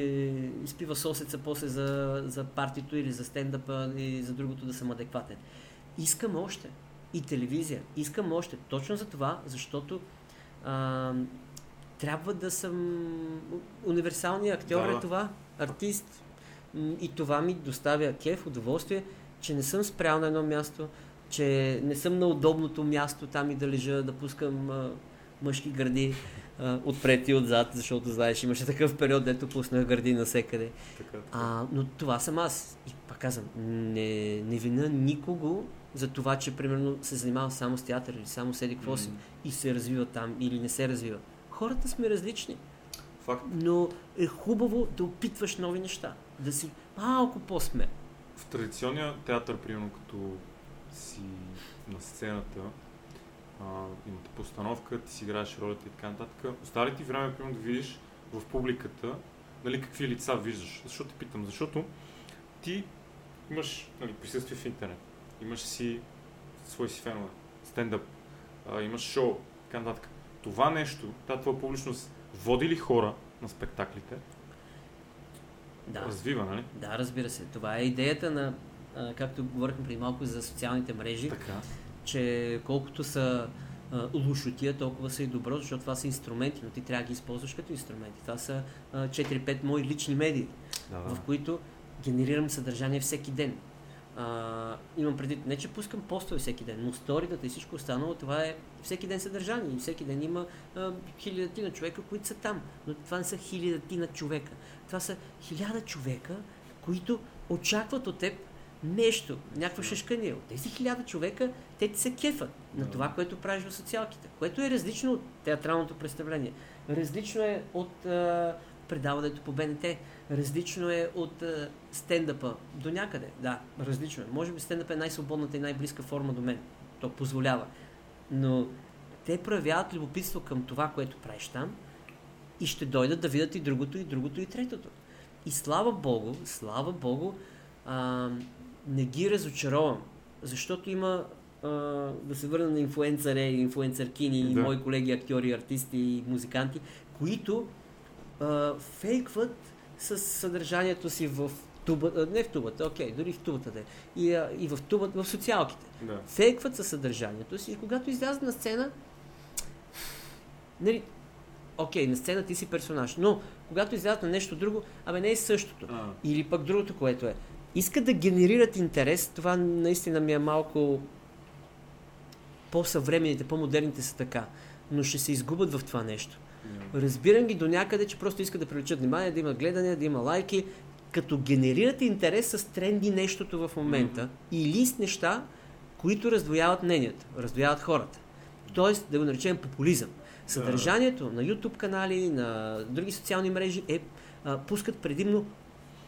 изпива сосеца после за, за партито или за стендъпа и за другото да съм адекватен. Искам още. И телевизия. Искам още. Точно за това, защото а, трябва да съм универсалният актьор Да, е да. това, артист. И това ми доставя кеф, удоволствие, че не съм спрял на едно място, че не съм на удобното място там и да лежа, да пускам а, мъжки гърди а, отпред и отзад, защото знаеш, имаше такъв период, дето пуснах гърди навсекъде. Така, така. А, но това съм аз. И пак казвам, не, не вина никого за това, че примерно се занимава само с театър или само седи какво си М. и се развива там или не се развива. Хората сме различни, Факт. но е хубаво да опитваш нови неща, да си малко по-смел. В традиционния театър, примерно като си на сцената, а, имате постановка, ти си играеш ролята и така нататък, остава ли ти време, примерно, да видиш в публиката, нали, какви лица виждаш? Защо те питам? Защото ти имаш нали, присъствие в интернет, имаш си свои си фенове, стендъп, а, имаш шоу, така нататък. Това нещо, тази твоя публичност, води ли хора на спектаклите? Да. Развива, нали? Да, разбира се. Това е идеята на, както говорихме преди малко за социалните мрежи, Така. Че колкото са лошотия, толкова са и добро, защото това са инструменти, но ти трябва да ги използваш като инструменти. Това са а, 4-5 мои лични медии, Да, в които генерирам съдържание всеки ден. А, имам предвид, не че пускам постове всеки ден, но сторитата и всичко останало, това е всеки ден съдържание. И всеки ден има а, хилядатина човека, които са там. Но това не са хилядатина човека. Това са хиляда човека, които очакват от теб нещо, някаква шашкания. От тези хиляда човека, те ти се кефат на това, което правиш в социалките, което е различно от театралното представление. Различно е от а, предаването по БНТ, различно е от а, стендъпа до някъде. Да, различно е. Може би стендъп е най-свободната и най-близка форма до мен. То позволява. Но те проявяват любопитство към това, което правиш там и ще дойдат да видят и другото, и другото, и третото. И слава Богу, слава Богу, а, не ги разочаровам, защото има а, да се върна на инфуенсъре, инфуенсъркини, Да. мои колеги актьори, артисти и музиканти, които а, фейкват с съдържанието си в тубата, не в тубата, окей, дори в тубата да е, и, а, и в тубата, в социалките. Да. Фейкват със съдържанието си и когато излязат на сцена, нали, окей, на сцена ти си персонаж, но когато излязат на нещо друго, абе не е същото. А, Или пък другото, което е. Искат да генерират интерес, това наистина ми е малко по-съвременните, по-модерните са така, но ще се изгубят в това нещо. Разбирам ги до някъде, че просто искат да привлечат внимание, да има гледане, да има лайки, като генерират интерес с тренди нещото в момента или с неща, които раздвояват мненията, раздвояват хората. Тоест, да го наречем популизъм. Съдържанието на YouTube канали, на други социални мрежи е а, пускат предимно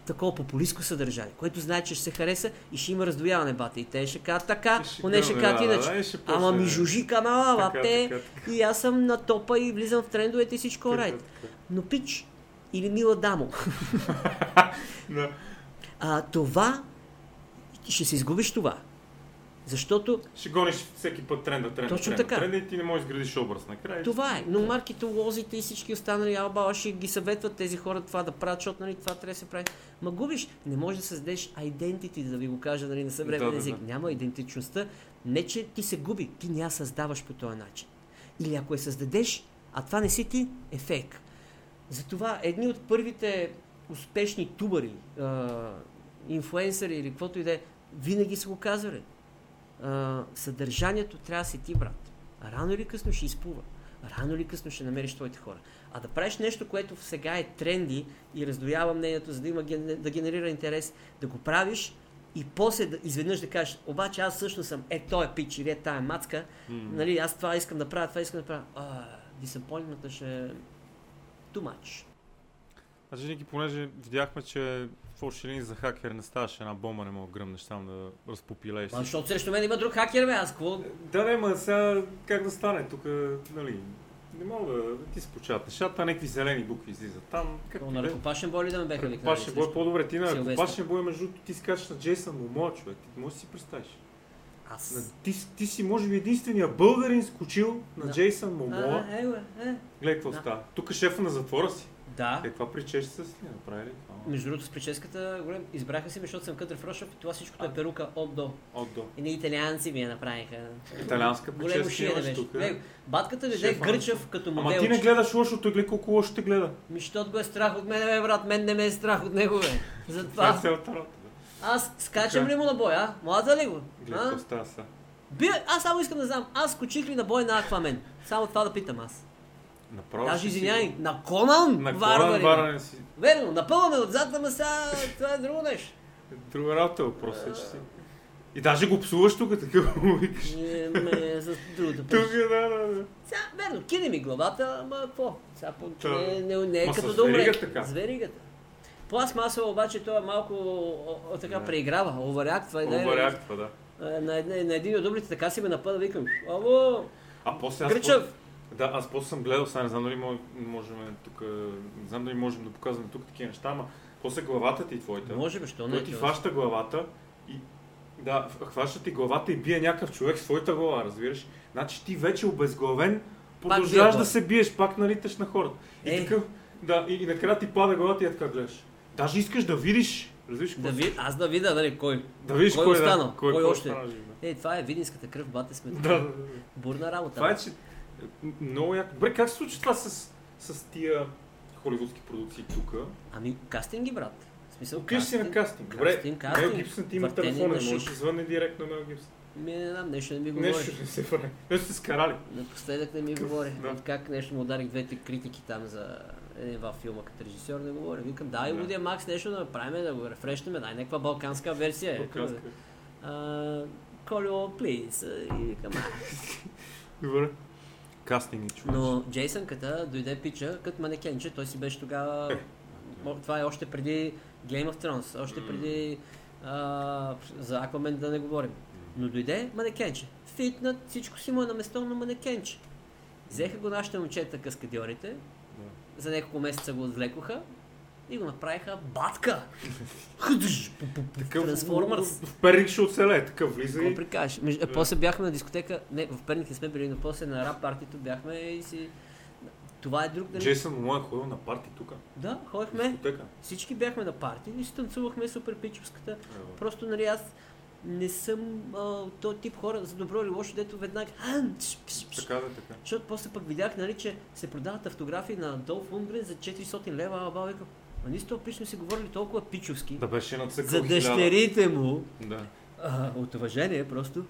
такова популистско съдържание, което знае, че ще се хареса и ще има раздвояване бата. И те ще кажат така, поне ще кажат иначе. да, Ама ми жужи канала, бате, така, така. и аз съм на топа и влизам в трендовете и всичко райт. Но пич или мила дамо, Да. а, това ще се изгубиш това. Защото Ще гониш всеки път тренда, тренда, Точно тренда, така. тренда и ти не можеш да изградиш образ накрая. това е. Но маркетолозите и всички останали албала ще ги съветват тези хора това да правят, защото нали, това трябва да се прави. Ма губиш. Не можеш да създадеш identity, да ви го кажа нали, на съвременен Да, да, език. да. Няма идентичността. Не, че ти се губи. Ти не я създаваш по този начин. Или ако я създадеш, а това не си ти, е фейк. Затова едни от първите успешни тубари, а, инфуенсъри или каквото и да е, винаги са го казвали. А, съдържанието трябва да си ти, брат. Рано или късно ще изплува. Рано или късно ще намериш твоите хора. А да правиш нещо, което сега е тренди и раздоява мнението, за да, има, да генерира интерес, да го правиш и после да, изведнъж да кажеш, обаче аз също съм, е, той е пич или е тая мацка, М. нали, аз това искам да правя, това искам да правя. А, disappointment ще е too much. Значи, Ники, понеже видяхме, че в общи линии за хакер не ставаше една бомба, не мога да гръмнеш там да разпопилееш. Ма, защото срещу мен има друг хакер, бе, аз какво? Да, не, ма сега как да стане? Тук, нали, не мога да, ти се получават нещата, някакви зелени букви излизат там. Как На ръкопашен боли да ме беха викнали. Пашен бой е по-добре. Ти на Силвестър. Пашен бой, между другото, ти скачаш на Джейсън Момо, човек. Ти можеш да си представиш. На- Аз. Ти, си- ти си, може би, единствения българин скочил на Да. Джейсън Момоа. А, е, е. Гледай какво Да. става. Тук шефа на затвора си. Да. Е, това причеш с ли направили? това? Между другото, с прическата, голем, избраха си защото съм Къдър Фрошов и това всичкото е перука от до. От до. Едни италианци ми я направиха. Италианска прическа шиене имаш беше. тук. Гледай, Батката дойде Шефа. гърчав като Ама модел. ти не гледаш лошо, той гледа колко лошо те гледа. Ми, защото го е страх от мен, бе, брат. Мен не ме е страх от него, бе. Това е Затова. работа. бе. Аз скачам ли му на бой, а? Млада ли го? Гледай става аз само искам да знам, аз скочих ли на бой на Аквамен? Само това да питам аз. Направо Даже ще си- извиняй, на Конан На варвари. Конан Варварен си. Верно, напълваме отзад, ама сега това е друго нещо. Друга работа, въпросът е, че си. И даже го псуваш тук, така го викаш. Не, ме, за другото. Тук, да, да, да. Сега, верно, кине ми главата, ама какво? Сега по, не, не, не е Ма като с да умре. веригата така. С веригата. Пластмасово обаче той е малко о, о, така Да. преиграва, оваряктва. не е- Оваряктва, да. е, На, една- на един от дублите така си ме напада, викам, ало, А после аз... Гръчев! Да, аз после съм гледал, сега не знам дали мо- можем тук, не знам дали можем да показваме тук такива неща, ама после главата ти твоята. Може би, що не? Той ти хваща главата и да, хваща ти главата и бие някакъв човек с твоята глава, разбираш? Значи ти вече обезглавен, продължаваш да се биеш, пак налиташ на хората. И Е. такъв, да, и, и накрая ти пада главата и е така гледаш. Даже искаш да видиш, разбираш Да ви, аз да видя, нали, кой. Да видиш Кой кой, остана? да, кой, Кой кой още? остана. Е, това е видинската кръв, бате сме. Да, да, да. Бурна работа. Това е, че много яко. Добре, как се случва това с, с тия холивудски продукции тук? Ами, кастинги, брат. В смисъл, Отиваш си на кастинг. Добре, Кастинг, Мел кастинг. Гибсън ти има Въртене телефон, на не можеш да звънне директно на Мел Гибсън. Ми, не знам, нещо не ми говори. Нещо не се прави. Нещо сте скарали. Напоследък не ми говори. Да. Как нещо му ударих двете критики там за един два филма като режисьор, не говоря. Викам, дай Да. Лудия Макс нещо да направим, да го рефрешнем, дай някаква балканска версия. Балканска. Колио, плиз. И викам, а. Добре. Кастинги, човек. Но Джейсънката дойде пича като манекенче, той си беше тогава... Е. Това е още преди Game of Thrones, още преди а, за Aquaman да не говорим. Но дойде манекенче. Фитнат, всичко си му е на место на манекенче. Взеха го нашите момчета каскадьорите, за няколко месеца го отвлекоха И го направиха батка. Такъв Трансформърс. В Перник ще оцелее, такъв влиза Какво прикажеш? Между- Да. После бяхме на дискотека, не, в Перник не сме били, но после на рап партито бяхме и си... Това е друг дали... Джейсън Момо е ходил на парти тук. Да, ходихме, Дискотека. всички бяхме на парти и си танцувахме супер пичовската. Просто, нали, аз не съм а, този тип хора за добро или лошо, дето веднага... Така да, така. Защото после пък видях, нали, че се продават автографии на Долф Лунгрен за 400 лева, а баба а ние с този пич сме си говорили толкова пичовски. Да беше нацъкал за дъщерите му, Да. а, от уважение просто.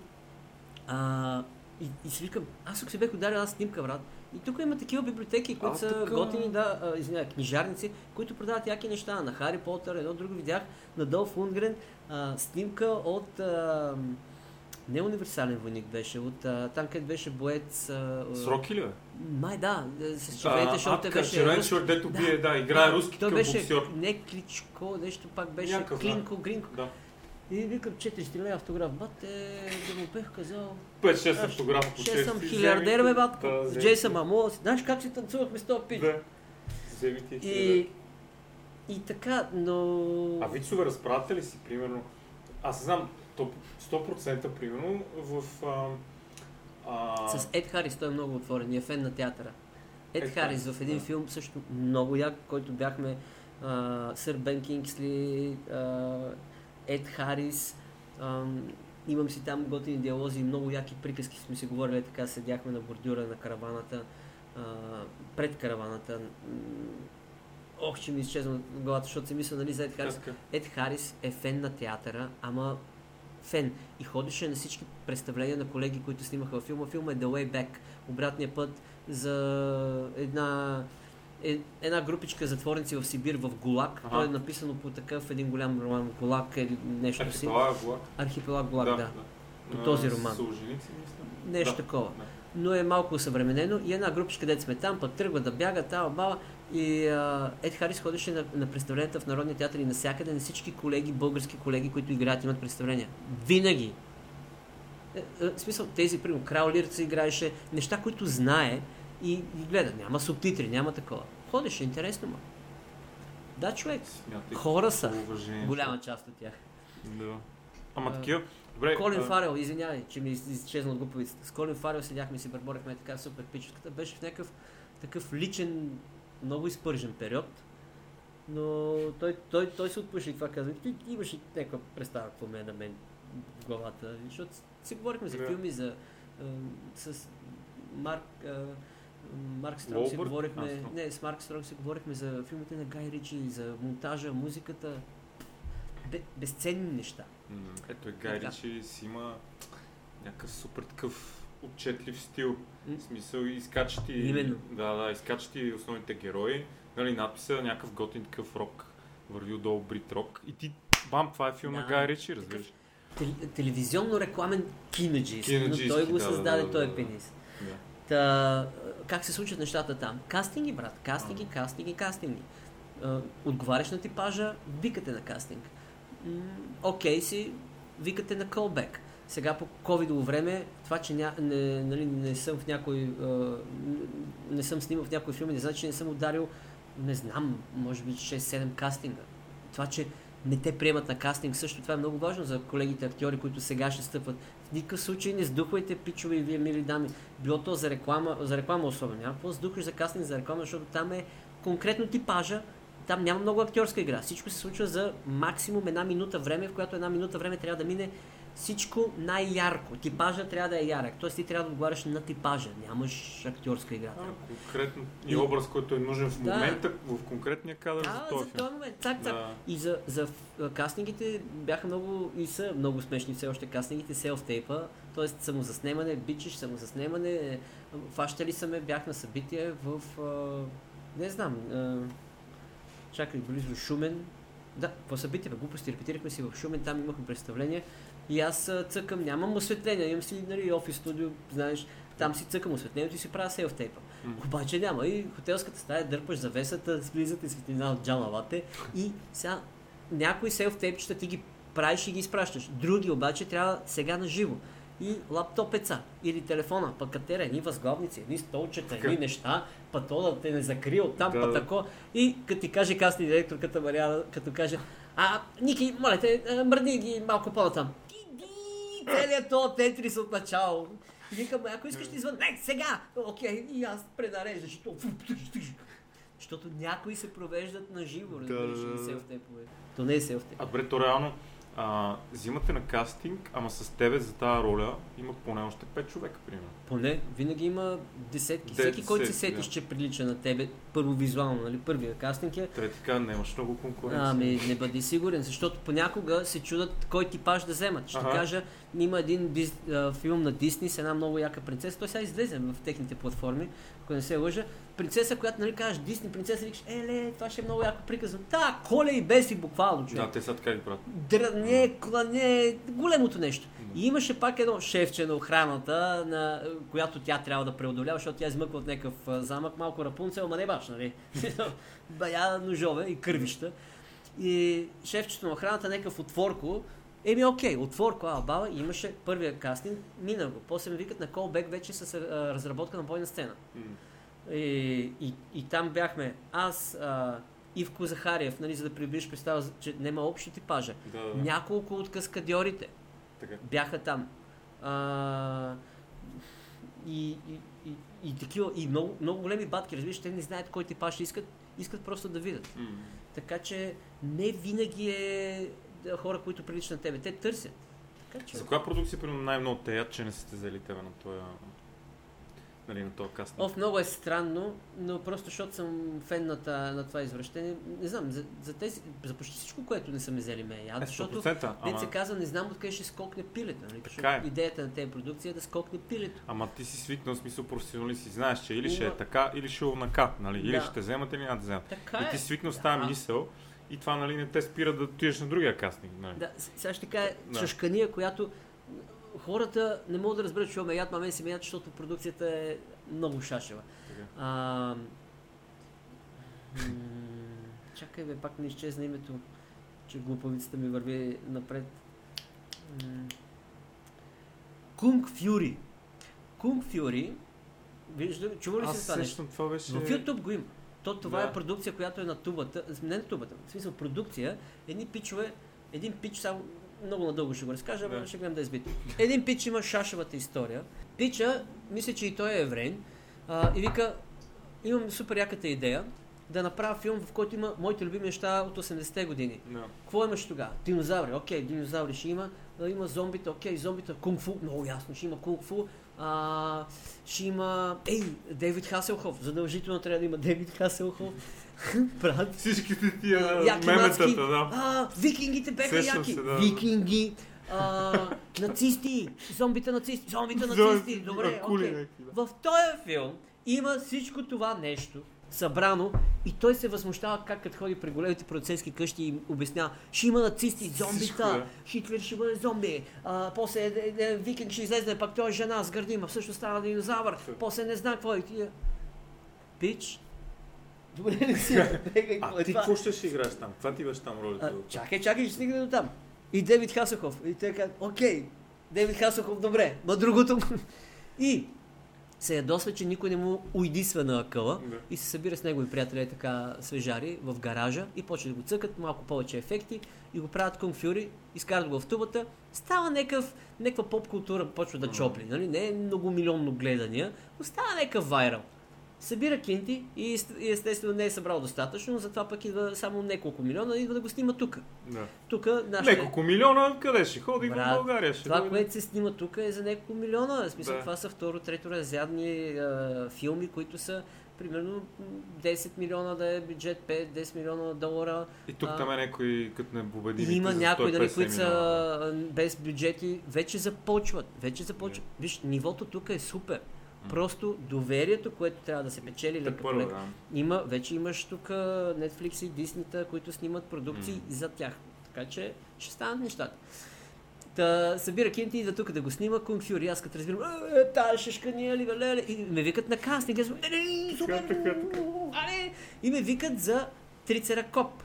А, и, и си викам, аз ако си бех ударил една снимка, брат. И тук има такива библиотеки, които А, са така. готини, да, извиня, книжарници, които продават яки неща. На Хари Потър, едно друго видях, на Долф Лунгрен, а, снимка от... А, не универсален войник беше, от а, там където беше боец. А, Сроки ли бе? Май да, с червените шорти Атка, беше. червен шорт, дето Да. бие, да, играе руски Той такъв беше боксер. не Кличко, нещо пак беше Някакъв, да. Клинко, Гринко. Да. И викам 400 лева автограф. Бате, да му бех казал. 5-6 Аз автографа по Ще съм 6. хилиардер, бе, батко. Да, С ти. Мамо. Знаеш как си танцувахме с този пич? Да. Вземи ти. И, и така, но... А вицове разправяте ли си, примерно? Аз знам, то 100% примерно в... А, а, С Ед Харис той е много отворен, е фен на театъра. Ед, Ед Харис в един да. филм също много як, който бяхме а, Сър Бен Кингсли, а, Ед Харис. ам, имам си там готини диалози и много яки приказки сме си говорили, така седяхме на бордюра на караваната, а, пред караваната. Ох, че ми изчезна главата, защото си мисля, нали, за Ед Харис. Ед Харис е фен на театъра, ама фен. И ходеше на всички представления на колеги, които снимаха във филма. Филма е The Way Back, обратния път за една, е, една групичка затворници в Сибир, в Гулаг. Ага. Той е написано по такъв един голям роман, Гулаг или нещо си. Архипелага Гулаг. Архипелаг Гулаг, да. По На този роман. Солженицин, мисля. Нещо Да, такова. да. Но е малко съвременено и една групичка, където сме там, пък тръгва да бяга, тава баба и а, Ед Харис ходеше на, на представленията в Народния театър и навсякъде на всички колеги, български колеги, които играят, имат представления. Винаги! Е, е, в смисъл, тези, примерно, Крал Лирца играеше, неща, които знае и, и гледа. Няма субтитри, няма такова. Ходеше, интересно му. Да, човек. Смятай, Хора са. уважение. Голяма част от тях. Да. Ама такива... Добре, Колин а, Фарел, извинявай, че ми из- изчезна от глуповицата. С Колин Фарел седяхме и си бърборехме така супер пичовката. Беше в някакъв такъв личен, много изпържен период. Но той, той, той се отпуши това казва. Ти имаш и някаква представа какво ме е на мен в главата. Защото си говорихме за Да. филми, за, а, с Марк, а, Марк Стронг си говорихме, А, Стронг. не, с Марк Стронг си говорихме за филмите на Гай Ричи, за монтажа, музиката. Бе, безценни неща. Ето е Гай. Ричи си има някакъв супер такъв отчетлив стил. В смисъл изкача ти... Именно. Да, да, изкача ти основните герои. Нали, надписа някакъв готин такъв рок. Върви отдолу брит рок. И ти, бам, това е филм на Да. Гай Ричи, разбираш. Тел- телевизионно рекламен Кинаджийски, той го да, създаде, да, да, той е пенис. Да. Та, как се случват нещата там? Кастинги, брат. Кастинги, кастинги, кастинги. А, Отговаряш на типажа, викате на кастинг. Окей си, викате на колбек. Сега по ковидово време, това, че ня, не, нали, не съм в някой, а, не съм снимал в някой филм, не значи, че не съм ударил, не знам, може би 6-7 кастинга. Това, че не те приемат на кастинг, също това е много важно за колегите актьори, които сега ще стъпват. В никакъв случай не сдухвайте, пичове и вие, мили дами. Било то за реклама, за реклама особено. Няма какво сдухаш за кастинг за реклама, защото там е конкретно типажа, там няма много актьорска игра. Всичко се случва за максимум една минута време, в която една минута време трябва да мине всичко най-ярко. Типажа трябва да е ярък. Тоест ти трябва да отговаряш на типажа. Нямаш актьорска игра. А, конкретно и образ, който е нужен в Да. момента, в конкретния кадър за А, този за този момент. Так, так. Да. И за, за кастингите бяха много и са много смешни все още кастингите, селф-тейпа, т.е. самозаснемане, бичиш, самозаснемане, фащали са ме, бях на събитие в, не знам, а, чакай, близо Шумен, да, събитие, бе, глупости, репетирахме си в Шумен, там имахме представление. И аз цъкам, нямам осветление, имам си нали, офис студио, знаеш, там си цъкам. Осветлението и си правя селф-тейпа. М. Обаче няма. И хотелската стая дърпаш завесата, влизате светлина от джамалате и сега някои селф-тейпчета ти ги правиш и ги изпращаш. Други обаче трябва сега на живо. и лаптопеца или телефона, пък катера едни възглавници, едни столчета, едни неща, па то да те не закрие от там, Да, па да. тако. И като ти каже касни директорката Мариана, като каже, а, Ники, моля те, а, мърди ги малко по-натам. Иди, целият то тетрис от начало. И викам, ако искаш ти извън, не, сега! Окей, и аз пренареждаш. и то фу, тъж, тъж. Защото някои се провеждат на живо, разбираш, да, и да. селфтепове. То не е селфтеп. А добре, то реално, а, взимате на кастинг, ама с тебе за тази роля има поне още 5 човека, примерно. Поне, винаги има десетки. Де- Всеки, който се сетиш, да. че прилича на тебе, първо визуално, нали, първия кастинг е, Те ти кажа, нямаш много конкуренция. Ами, не бъди сигурен, защото понякога се чудат кой типаж да вземат. Ще Аха. кажа, има един дис, а, филм на Дисни с една много яка принцеса. Той сега излезе в техните платформи, ако не се лъжа. Принцеса, която нали кажеш Дисни принцеса, викаш, еле, това ще е много яко приказно. Та, коле и беси буквално, човек. Да, те са така ги правят. Дръне, клане, големото нещо. И имаше пак едно шефче на охраната, на, която тя трябва да преодолява, защото тя измъква от някакъв замък, малко рапунцел, ама не баш, нали? Бая ножове и кървища. И шефчето на охраната, някакъв отворко, Еми, окей, отворко, а баба, и имаше първия кастинг, мина го. После ме викат на колбек вече с а, разработка на бойна сцена. И, и, и там бяхме аз, а, Ивко Захариев, нали, за да прибиш представа, че няма общи типажа. Да, да. Няколко от каскадьорите Така. бяха там. А, и, и, и, и такива, и много, много големи батки, разбираш, те не знаят кой типаж искат, искат просто да видят. М. Така че не винаги е хора, които приличат на тебе. Те търсят. Така че... За коя продукция, примерно, най-много теят, че не сте взели тебе на този нали, на този кастинг? Оф, много е странно, но просто защото съм фен на, та, на това извращение. Не знам, за, за, тези, за почти всичко, което не са ме взели ме яд, Е, защото 100%, Дет ама, се казва, не знам откъде ще скокне пилето. Нали? Защото е. Идеята на тези продукции е да скокне пилето. ама ти си свикнал, смисъл професионалист и знаеш, че или ще е така, или ще е онака, нали? Или Да. ще те вземат, или няма да вземат. Така И е. ти си свикнал с тази Да. мисъл и това, нали, не те спира да отидеш на другия кастинг, нали? Да, сега ще кажа Да. чашкания, която хората не могат да разберат, че ме яд, ма мен си ме яд, защото продукцията е много шашева. Така. А, чакай бе, пак не изчезна името, че глупавицата ми върви напред. Кунг Фюри. Кунг Фюри, виждам, чува ли си това нещо? това беше... В YouTube го има. То това Да. е продукция, която е на тубата, не на тубата, в смисъл продукция, едни пичове, един пич, само много надълго ще го разкажа, Да. ще гледам да е. Един пич има шашевата история. Пича, мисля, че и той е еврейн, а, и вика, имам супер яката идея да направя филм, в който има моите любими неща от 80-те години. Да. Какво имаш тогава? Динозаври, окей, динозаври ще има, има зомбите, окей, зомбите, кунг-фу, много ясно, ще има кунг-фу, а, ще има, ей, Дейвид Хаселхоф, задължително трябва да има Дейвид Хаселхоф, брат, Всичките тия яки меметата, мацки, да. а, викингите Сещам яки, се, да. викинги, а, нацисти, зомбите нацисти, зомбите нацисти, добре, окей. да. В този филм има всичко това нещо събрано и той се възмущава как като ходи при големите продуцентски къщи и им обяснява, ще има нацисти, зомбита, да. Хитлер ще бъде зомби, а, после е, е, е, викинг ще излезе, пак той е жена с гърдима, всъщност става динозавър, после не знам какво е. Пич, добре ли си? А е ти какво ще си играеш там? Каква ти беше там ролята? Чакай, чакай, ще стигне до там. И Девид Хасахов. И те казват, окей, Девид Хасахов, добре, ма другото... И се ядосва, че никой не му уйдисва на акъла Да. и се събира с негови приятели така свежари в гаража и почва да го цъкат, малко повече ефекти и го правят кунг фюри, изкарат го в тубата, става някакъв, някаква поп култура, почва да чопли, нали? не е многомилионно гледания, но става някакъв вайрал. Събира кинти и, ест- и естествено не е събрал достатъчно, затова пък идва само няколко милиона и идва да го снима тук. Да. Тук нашите... Неколко милиона, къде ще ходи в Брат, България? Ще Това, дойде. което се снима тук е за няколко милиона. В смисъл, Да. това са второ, трето разрядни а, филми, които са примерно м, 10 милиона да е бюджет, 5-10 милиона долара. И тук там е някой, като не победи. Има някои, нали, 150 които са без бюджети, вече започват. Вече започват. Виж, нивото тук е супер. Просто доверието, което трябва да се печели лека по лека. Има, вече имаш тук Netflix и Disney, които снимат продукции М. за тях. Така че ще станат нещата. Та, събира Кенти и да тук да го снима Кунг Фюри. Аз като разбирам, е, тая шишка ни е ли, леле. И ме викат на кастинг. Аз не, не. И ме викат за Трицеракоп.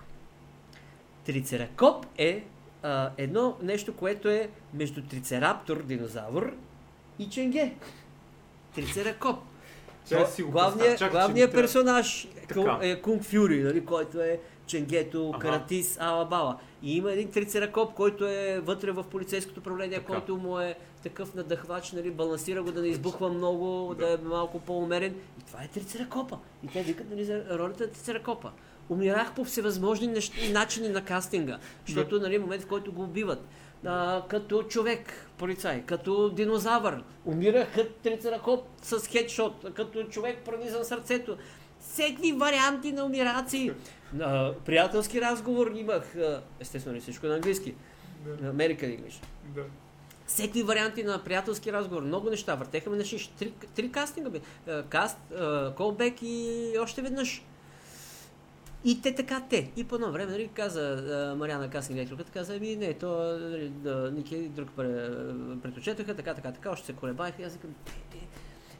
Трицеракоп е а, едно нещо, което е между трицераптор, динозавър и ченге. Трицеракоп. Главният, ми персонаж Така. Ку- е Кунг Фюри, нали, който е Ченгето, Ага. Каратис, Алабала. И има един трицеракоп, който е вътре в полицейското управление, Така. който му е такъв надъхвач, нали, балансира го да не избухва много, да, е малко по-умерен. И това е трицеракопа. И те викат нали, за ролята на трицеракопа. Умирах по всевъзможни нещ... начини на кастинга, защото нали, момент в който го убиват. А, като човек, полицай, като динозавър, умира като трицеракоп с хедшот, като човек пронизан сърцето. Всеки варианти на умираци. А, приятелски разговор имах, а, естествено не всичко на английски, Да, American English. да. Всеки варианти на приятелски разговор, много неща, въртеха ме на шиш. Три, три кастинга бе. А, Каст, колбек и още веднъж. И те така те. И по едно време, нали, каза Мариана Кастинг директорката, каза, ами не, то нали, да, Ники друг пре- предпочетоха, така, така, така, още се колебаеха. И аз викам, те, те.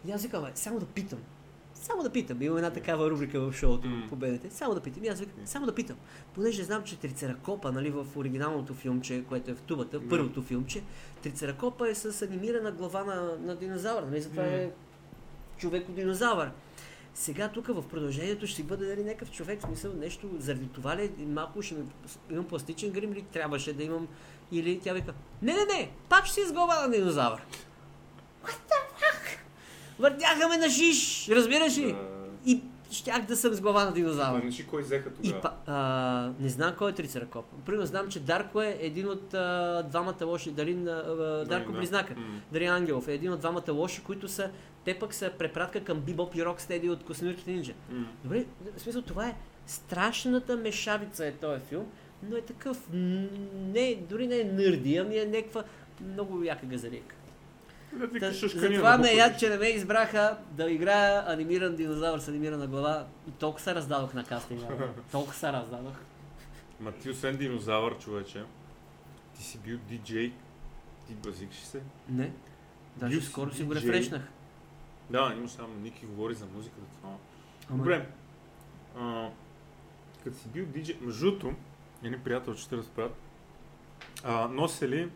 И аз викам, «Бе, само да питам. Само да питам. Има една такава рубрика в шоуто М. по БНТ. Само да питам. И аз викам, само да питам. Понеже знам, че Трицеракопа, нали, в оригиналното филмче, което е в тубата, Да. първото филмче, Трицеракопа е с анимирана глава на, на динозавър. Нали? Затова М. е човеко-динозавър. Сега тук в продължението ще си бъде нали, някакъв човек, в смисъл нещо, заради това ли малко ще ми, имам пластичен грим или трябваше да имам, или тя вика, не, не, не, пак ще си глава на динозавър. What the fuck? Въртяха ме на шиш, разбираш ли? Да. И щях да съм с глава на динозавър. Ли кой взеха И тогава? па, а, не знам кой е Трицеракоп. Примерно знам, че Дарко е един от а, двамата лоши, Дарин, а, Дарко да. Близнака. М. Дарин Ангелов е един от двамата лоши, които са, те пък са препратка към Бибоп и Рокстеди от Космирките нинджа. М. Добре, в смисъл това е страшната мешавица е този филм, но е такъв, не, дори не е нърди, ами е някаква много яка газарика. Та, Затова ме яд, че не ме избраха да играя анимиран динозавър с анимирана глава и толкова се раздадох на кастинга. толкова се раздадох. Ма ти освен динозавър, човече, ти си бил диджей, ти базикаш се. Не. Даже Бил си скоро си го диджей. рефрешнах. Да, има само Ники говори за музиката. Ама- Добре. А, като си бил диджей, между другото, едни приятелчета разправят, а, носели,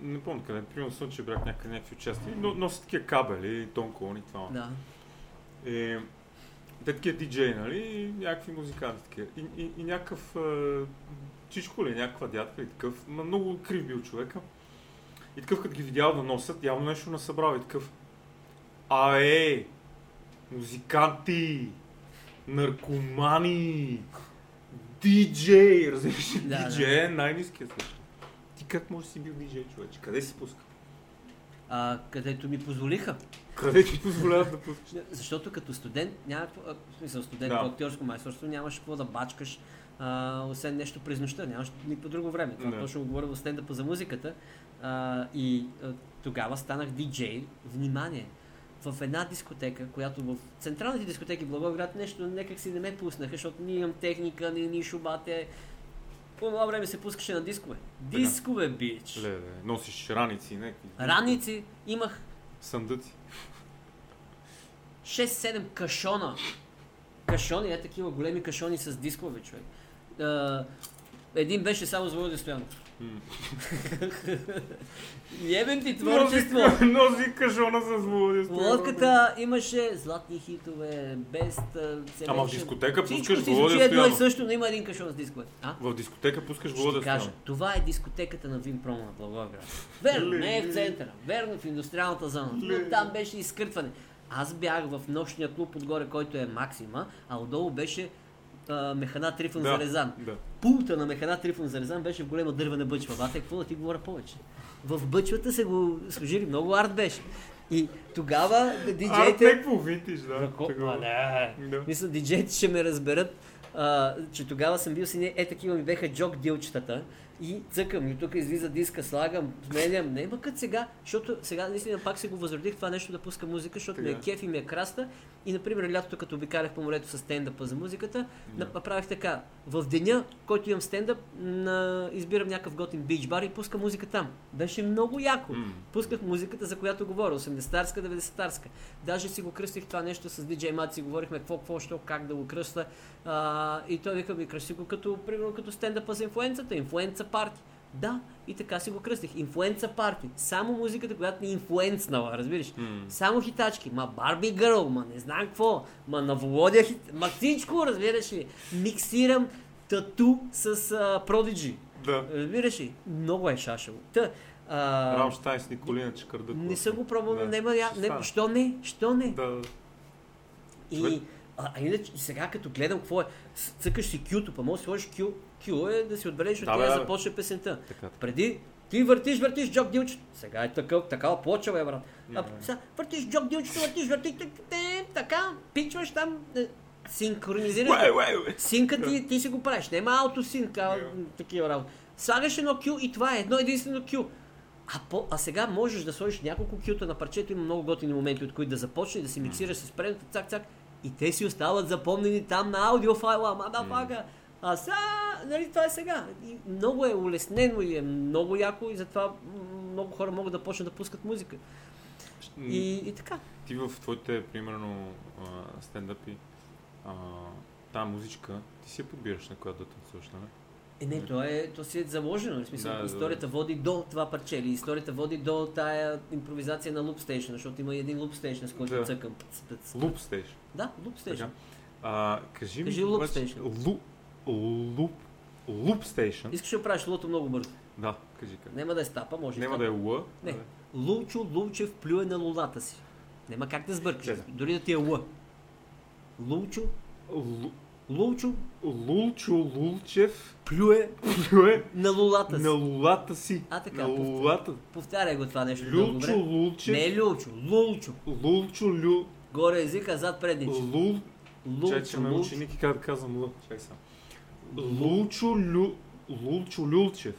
не помня къде, примерно Слънчев бряг някъде някакви участия, но носят такива кабели, тонко и това. Да. И, те такива диджеи, нали, и някакви музиканти такива. И, и, и някакъв а, чичко ли, някаква дядка и такъв, ма много крив бил човека. И такъв, като ги видял да носят, явно нещо насъбрал и такъв. А е, музиканти, наркомани, диджей, разбираш? Да, диджей е най-низкият също. Ти как можеш да си бил диджей, човече? Къде си пуска? А, където ми позволиха. Къде ти позволяват да пускаш? Защото като студент, няма, в смисъл студент Да. по актьорско майсторство, нямаш какво да бачкаш, а, освен нещо през нощта, нямаш никакво друго време. Това Да. точно го говоря в стендъпа за музиката. А, и а, тогава станах диджей. Внимание! В една дискотека, която в централните дискотеки в Благоевград нещо някак си не ме пуснаха, защото ние имам техника, ни, ни шубате. По това време се пускаше на дискове. Дискове, бич! Ле, носиш раници някакви. Раници имах Съндъци. 6-7 кашона. Кашони, е такива големи кашони с дискове, човек. Един беше само за Володя Стоянов. М. Ебем ти творчество! Носи, носи кажона с Володя Стоянов. Лодката имаше златни хитове, бест, Ама в дискотека пускаш Володя звучи едно и Стоянов. също, но има един кашон с дискове. А? В дискотека пускаш Ще Володя Стоянов. това е дискотеката на Вим Промо на Благоевград. Верно, не е в центъра, верно в индустриалната зона, но там беше изкъртване. Аз бях в нощния клуб отгоре, който е Максима, а отдолу беше Механа Трифон Да, за Резан. Да. Пулта на Механа Трифон за Резан беше в голема дървена бъчва. Бате, какво да ти говоря повече? В бъчвата се го сложили, много арт беше. И тогава диджеите... някакво винтиж, да. Такова. А, не. Да. Мисля, диджеите ще ме разберат, а, че тогава съм бил си не, е такива ми беха джок дилчетата и цъкам и тук излиза диска, слагам, сменям. Не, ма като сега, защото сега наистина пак се го възродих това нещо да пуска музика, защото ми е кеф и ми е краста. И например лятото, като обикалях по морето с стендъпа за музиката, Да. направих така. В деня, в който имам стендъп, на... избирам някакъв готин бич бар и пускам музика там. Беше много яко. М. Пусках музиката, за която говоря, 80-тарска, 90-тарска. Даже си го кръстих това нещо с DJ Мат, си говорихме какво, какво, що, как да го кръста. А, и той вика ми, кръсти го като, примерно, като стендъпа за инфлуенцата, инфлуенца парти. Да, и така си го кръстих. Инфлуенца парти. Само музиката, която ни е инфлуенснала, разбираш? М. Само хитачки. Ма Барби Гърл, ма не знам какво. Ма на Володя хит... Ма всичко, разбираш ли? Миксирам тату с а, Продиджи. Да. Разбираш ли? Много е шашево. Та, а, Рамштайн с Николина Чекърдък. не съм го пробвал, но Да. няма... Не, що не? Що не? Да. И, а, а иначе сега като гледам какво е, цъкаш си Q-то, па може да сложиш Q, Q е да си отбележиш, Да, от да да, започне песента. Така. Преди ти въртиш, въртиш джок дилчето. Сега е такъв, такава плоча, бе, брат. А, сега въртиш джок дилчето, въртиш, въртиш, така, пичваш там, е, синхронизираш. Синка ти, ти си го правиш. Няма аутосинк, а, такива работи. Слагаш едно Q и това е едно единствено Q. А, по, а сега можеш да сложиш няколко кюта на парчето, има много готини моменти, от които да започне да си миксираш с предната, цак, цак, и те си остават запомнени там на аудиофайла, мадафака. А сега, нали, това е сега. И много е улеснено и е много яко и затова много хора могат да почнат да пускат музика. И, и така. Ти в твоите, примерно, стендъпи, а, тази музичка, ти си я подбираш на която да танцуваш, нали? Е, не, то, е, то си е заложено. В смисъл, Да, да, историята води до това парче, или историята води до тая импровизация на Loop Station, защото има и един Loop Station, с който Да. цъкам. Пъц. Луп стейш. Да, Loop Station. Така. А, кажи, Кажи ми, Loop обаче, Station. Лу, луп, луп стейшн. Искаш да правиш лото много бързо. Да, кажи как. Нема да е стапа, може. Няма и да е. Л. Не. да Лучо Лучев плюе на лулата си. Нема как да сбъркаш. Дори да ти е Л. Лучо, Лу- Лучо Лулчо Лулчев плюе плюе на лулата си. на лулата си. А, така, На лулата. Повтаряй го това нещо много Лулчо добре. Лулчев. Не е Лучо, Лучо. Лулчо Лю... Горе езика, зад предничи. Лул... Чай, че Лучо, ме Лучо. ученики как да казвам Л. Чай сега. Лулчо Лю... Лулчо Люлчев.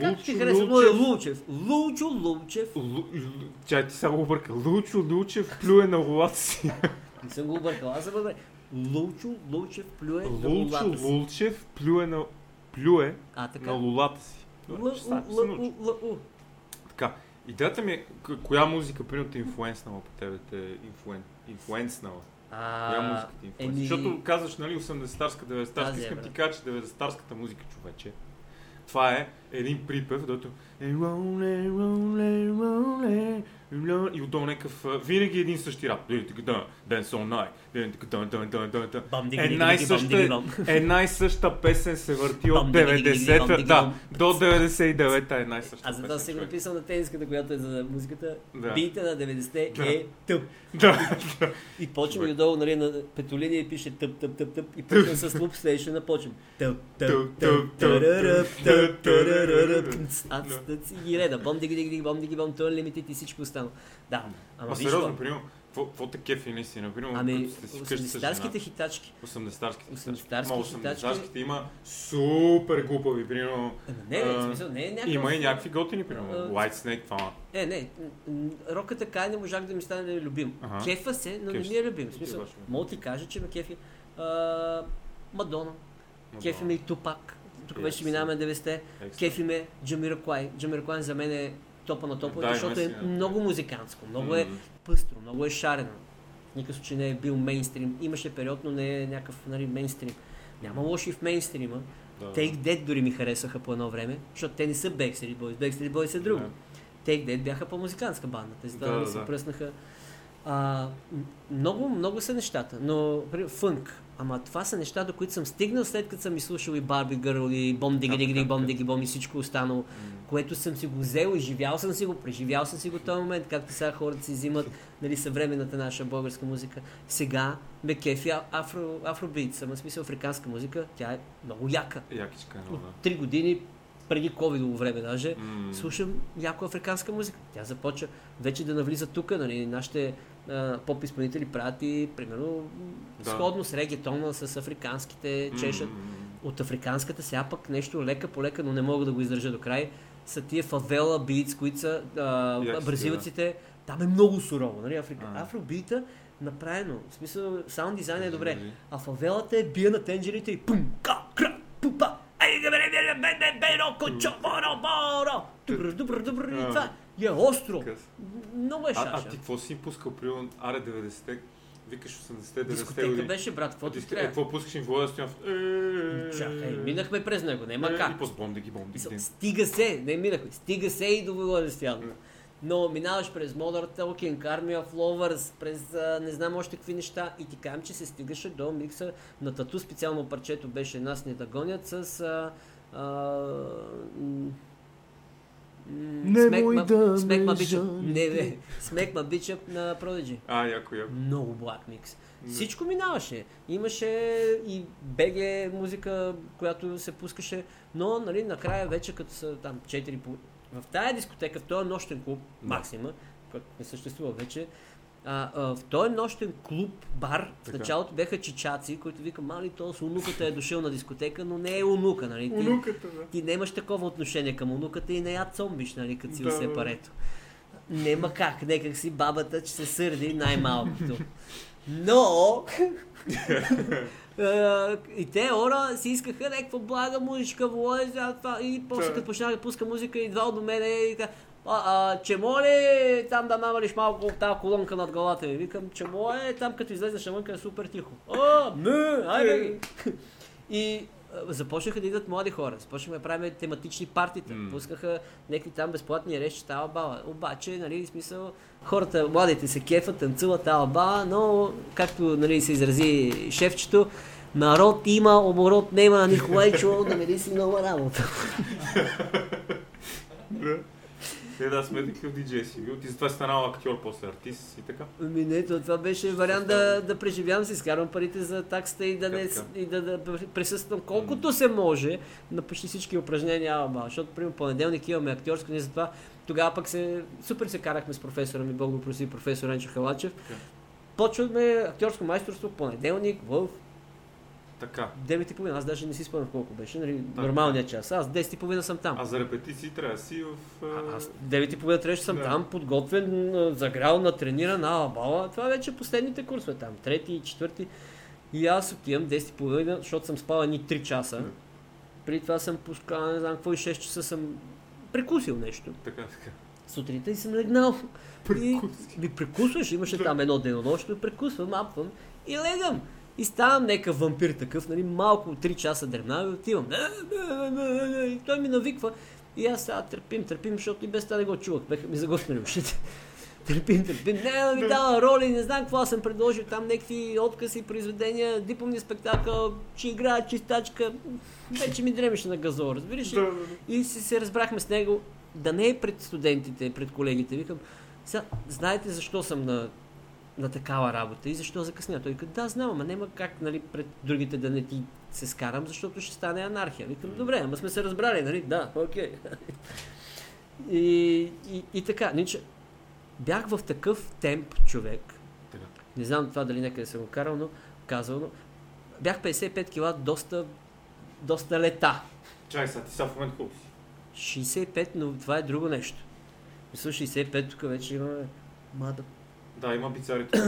Как ти харесва моя Лучев? Лучо Лучев. Лу- Лу- Чай, ти само го бърка. Лучо Лючев плюе на лулата си. Не съм го объркал, аз съм добре. Лучо Лучев плюе на лулата си. Лулчев плюе на... Плюе А, така. на лулата си. Така, идеята ми е, коя музика, примерно, те е инфлуенснала по тебе, те е инфлуен, инфлуенснала? Коя А, музика ти е инфлуенс? еми- Защото казваш, нали, 80-тарска, 90-тарска, Тази е, искам брат. ти кажа, че 90-тарската музика, човече, това е един припев, дето е и отдолу някакъв, винаги един същи рап. Една и съща, една и съща песен се върти от Бам, диги, диги, диги, бам, 90-та, диги, да, до 99-та е една и съща Аз за това човек. написал на тениската, която е за музиката. Да. Бита на 90-те Да. е тъп. Да, И почвам и отдолу, нали, на петолиния и пише тъп, тъп, тъп, тъп. И почвам с луп стейшн, почвам. Тъп, тъп, тъп, тъп, тъц, Аз тъц и реда. Бом, диги, диги, диги, бом, диги, бом, той лимитит и всичко останало. Да, ама Ма виж сериозно, примерно, какво- те кефи наистина? Примерно, Ами, като сте си вкъщи с жена. 80-тарските хитачки. 80-тарските 80-тарски Ма хитачки. 80-тарските има супер глупави, примерно. Не, не, в смисъл, не е някакъв... Има и някакви готини, примерно. White Snake, това. Е, не, рока така не можах да ми стане любим. Кефа се, но не ми е любим. В смисъл, мога ти кажа, че ме кефи Мадона, кефи ме и Тупак. Тук Е, вече минаваме 90-те. Екстра. Кефи ме Джамираквай. Джамираквай за мен е топа на Да, има защото е много музикантско, много е пъстро, много е шарено. В никакъв случай не е бил мейнстрим. Имаше период, но не е някакъв нали, мейнстрим. Няма лоши в мейнстрима. Да. Take Dead дори ми харесаха по едно време, защото те не са Backstreet Boys. Backstreet Boys са друго. Да. Take Dead бяха по-музикантска банда. Те затова Да, да, да, се пръснаха. А, много, много са нещата, но фънк. Ама това са неща, до които съм стигнал след като съм изслушал и Барби Гърл и Бом Диги Диги Диги Бом. Диги Бом и всичко останало, М. което съм си го взел и живял съм си го, преживял съм си го този момент, както сега хората си взимат нали, съвременната наша българска музика. Сега ме кефи афро, афробит, в смисъл африканска музика, тя е много яка. Якичка е много, От три години, преди ковидово време даже, М. слушам яко африканска музика. Тя започва вече да навлиза тук, нали, нашите поп-изпълнители правят и, примерно, Да. сходно с регетона, с африканските, чешат. м. От африканската сега пък нещо лека по лека, но не мога да го издържа до край, са тия фавела битс, които са а, бразилците. Там е много сурово, нали, Африка. А. Афробита направено, в смисъл, саунд дизайн е добре. А фавелата е бия на тенджерите и пум, ка, кра, пупа, ай, да бере, бере, бе, бе, бе, ро, кочо, боро, боро. Добре, добре, добре, и А. това. И е остро. Къс. Много е А, а шаша. ти какво си им пускал при Аре 90-те? викаш 80-те, 90-те Дискотека години. беше, брат, какво ти Е, трябва? какво пускаш им Владо Стоянов? Е, Чакай, минахме през него, няма е, как. И после бомби ги бомби. Стига се, не минахме, стига се и до Володя Стоянов. Но минаваш през Modern Talking, Army of Lovers, през а, не знам още какви неща и ти казвам, че се стигаше до микса на тату, специално парчето беше Нас не да гонят с а, а, Не Smack мой да Up. жали. Не, Ma Bitch Up на Prodigy. А, яко, яко. Много блак микс. Не. Всичко минаваше. Имаше и БГ музика, която се пускаше, но нали, накрая вече като са там 4 по... В тая дискотека, в този нощен клуб. Максима, който не съществува вече, а, а, в този нощен клуб, бар, в началото бяха чичаци, които викам, мали, то с унуката е дошъл на дискотека, но не е унука, нали? Ти, Унуката, да. ти нямаш такова отношение към унуката и не я цомбиш, нали, като си Да, да. парето. Нема как, некак си бабата, че се сърди най-малкото. Но... и те хора си искаха някаква блага музичка, това, и после като почнах да пуска музика, идвал до мене и така, а, а, че моли там да намалиш малко тази колонка над главата ми. Викам, че моли там като излезеш навънка е супер тихо. А, не, айде ги. И започнаха да идват млади хора. Започнахме да правим тематични партита. М. Пускаха някакви там безплатни речи, тава баба. Обаче, нали, смисъл, хората, младите се кефат, танцуват тава баба, но, както нали, се изрази шефчето, народ има, оборот нема, Николайчо, намери си нова работа. Да. Е, да, сме такива диджей си бил. Ти затова си станал актьор, после артист и така. Ами не, то, това беше вариант да, да преживявам, си изкарвам парите за таксата и да, не, и да, да присъствам колкото се може на почти всички упражнения Алба. Защото, примерно, понеделник имаме актьорско, ние затова тогава пък се, супер се карахме с професора ми, Бог го проси, професор Енчо Халачев. Почваме актьорско майсторство понеделник в Така. 9.30. Аз даже не си спомням колко беше, нали, Да. нормалният час. Аз 10.30 съм там. А за репетиции трябва да си в... А, Аз 9.30 трябваше съм Да. там, подготвен, загрял, натрениран, ала бала. Това вече последните курсове там, трети и четвърти. И аз отивам 10.30, защото съм спал едни 3 часа. Да. Преди това съм пускал, не знам какво и 6 часа съм прекусил нещо. Така, така. Сутринта и съм легнал. Прекуси. И ми прекусваш, имаше Да. там едно денонощно, прекусвам, апвам и легам. И ставам нека вампир такъв, нали, малко 3 часа дремна и отивам. И той ми навиква. И аз сега търпим, търпим, защото и без това не го чувах. Беха ми заготвили ушите. Търпим, търпим. Не, да ми дава роли, не знам какво аз съм предложил. Там някакви откази, произведения, дипломни спектакъл, че играя чистачка. Вече ми дремеше на газо, разбираш ли? И си се разбрахме с него да не е пред студентите, пред колегите. Викам, сега, знаете защо съм на, на такава работа и защо закъсня? Той каза, да, знам, ама няма как нали, пред другите да не ти се скарам, защото ще стане анархия. Викам, добре, ама сме се разбрали, нали? Да, окей. И, и, и така, ниче, бях в такъв темп човек. Така. Не знам това дали някъде съм го карал, но казал, но бях 55 кила доста, доста лета. Чай, сега ти сега в момента колко си? 65, но това е друго нещо. Мисля, 65 тук вече имаме мада. Да, има бицари тук.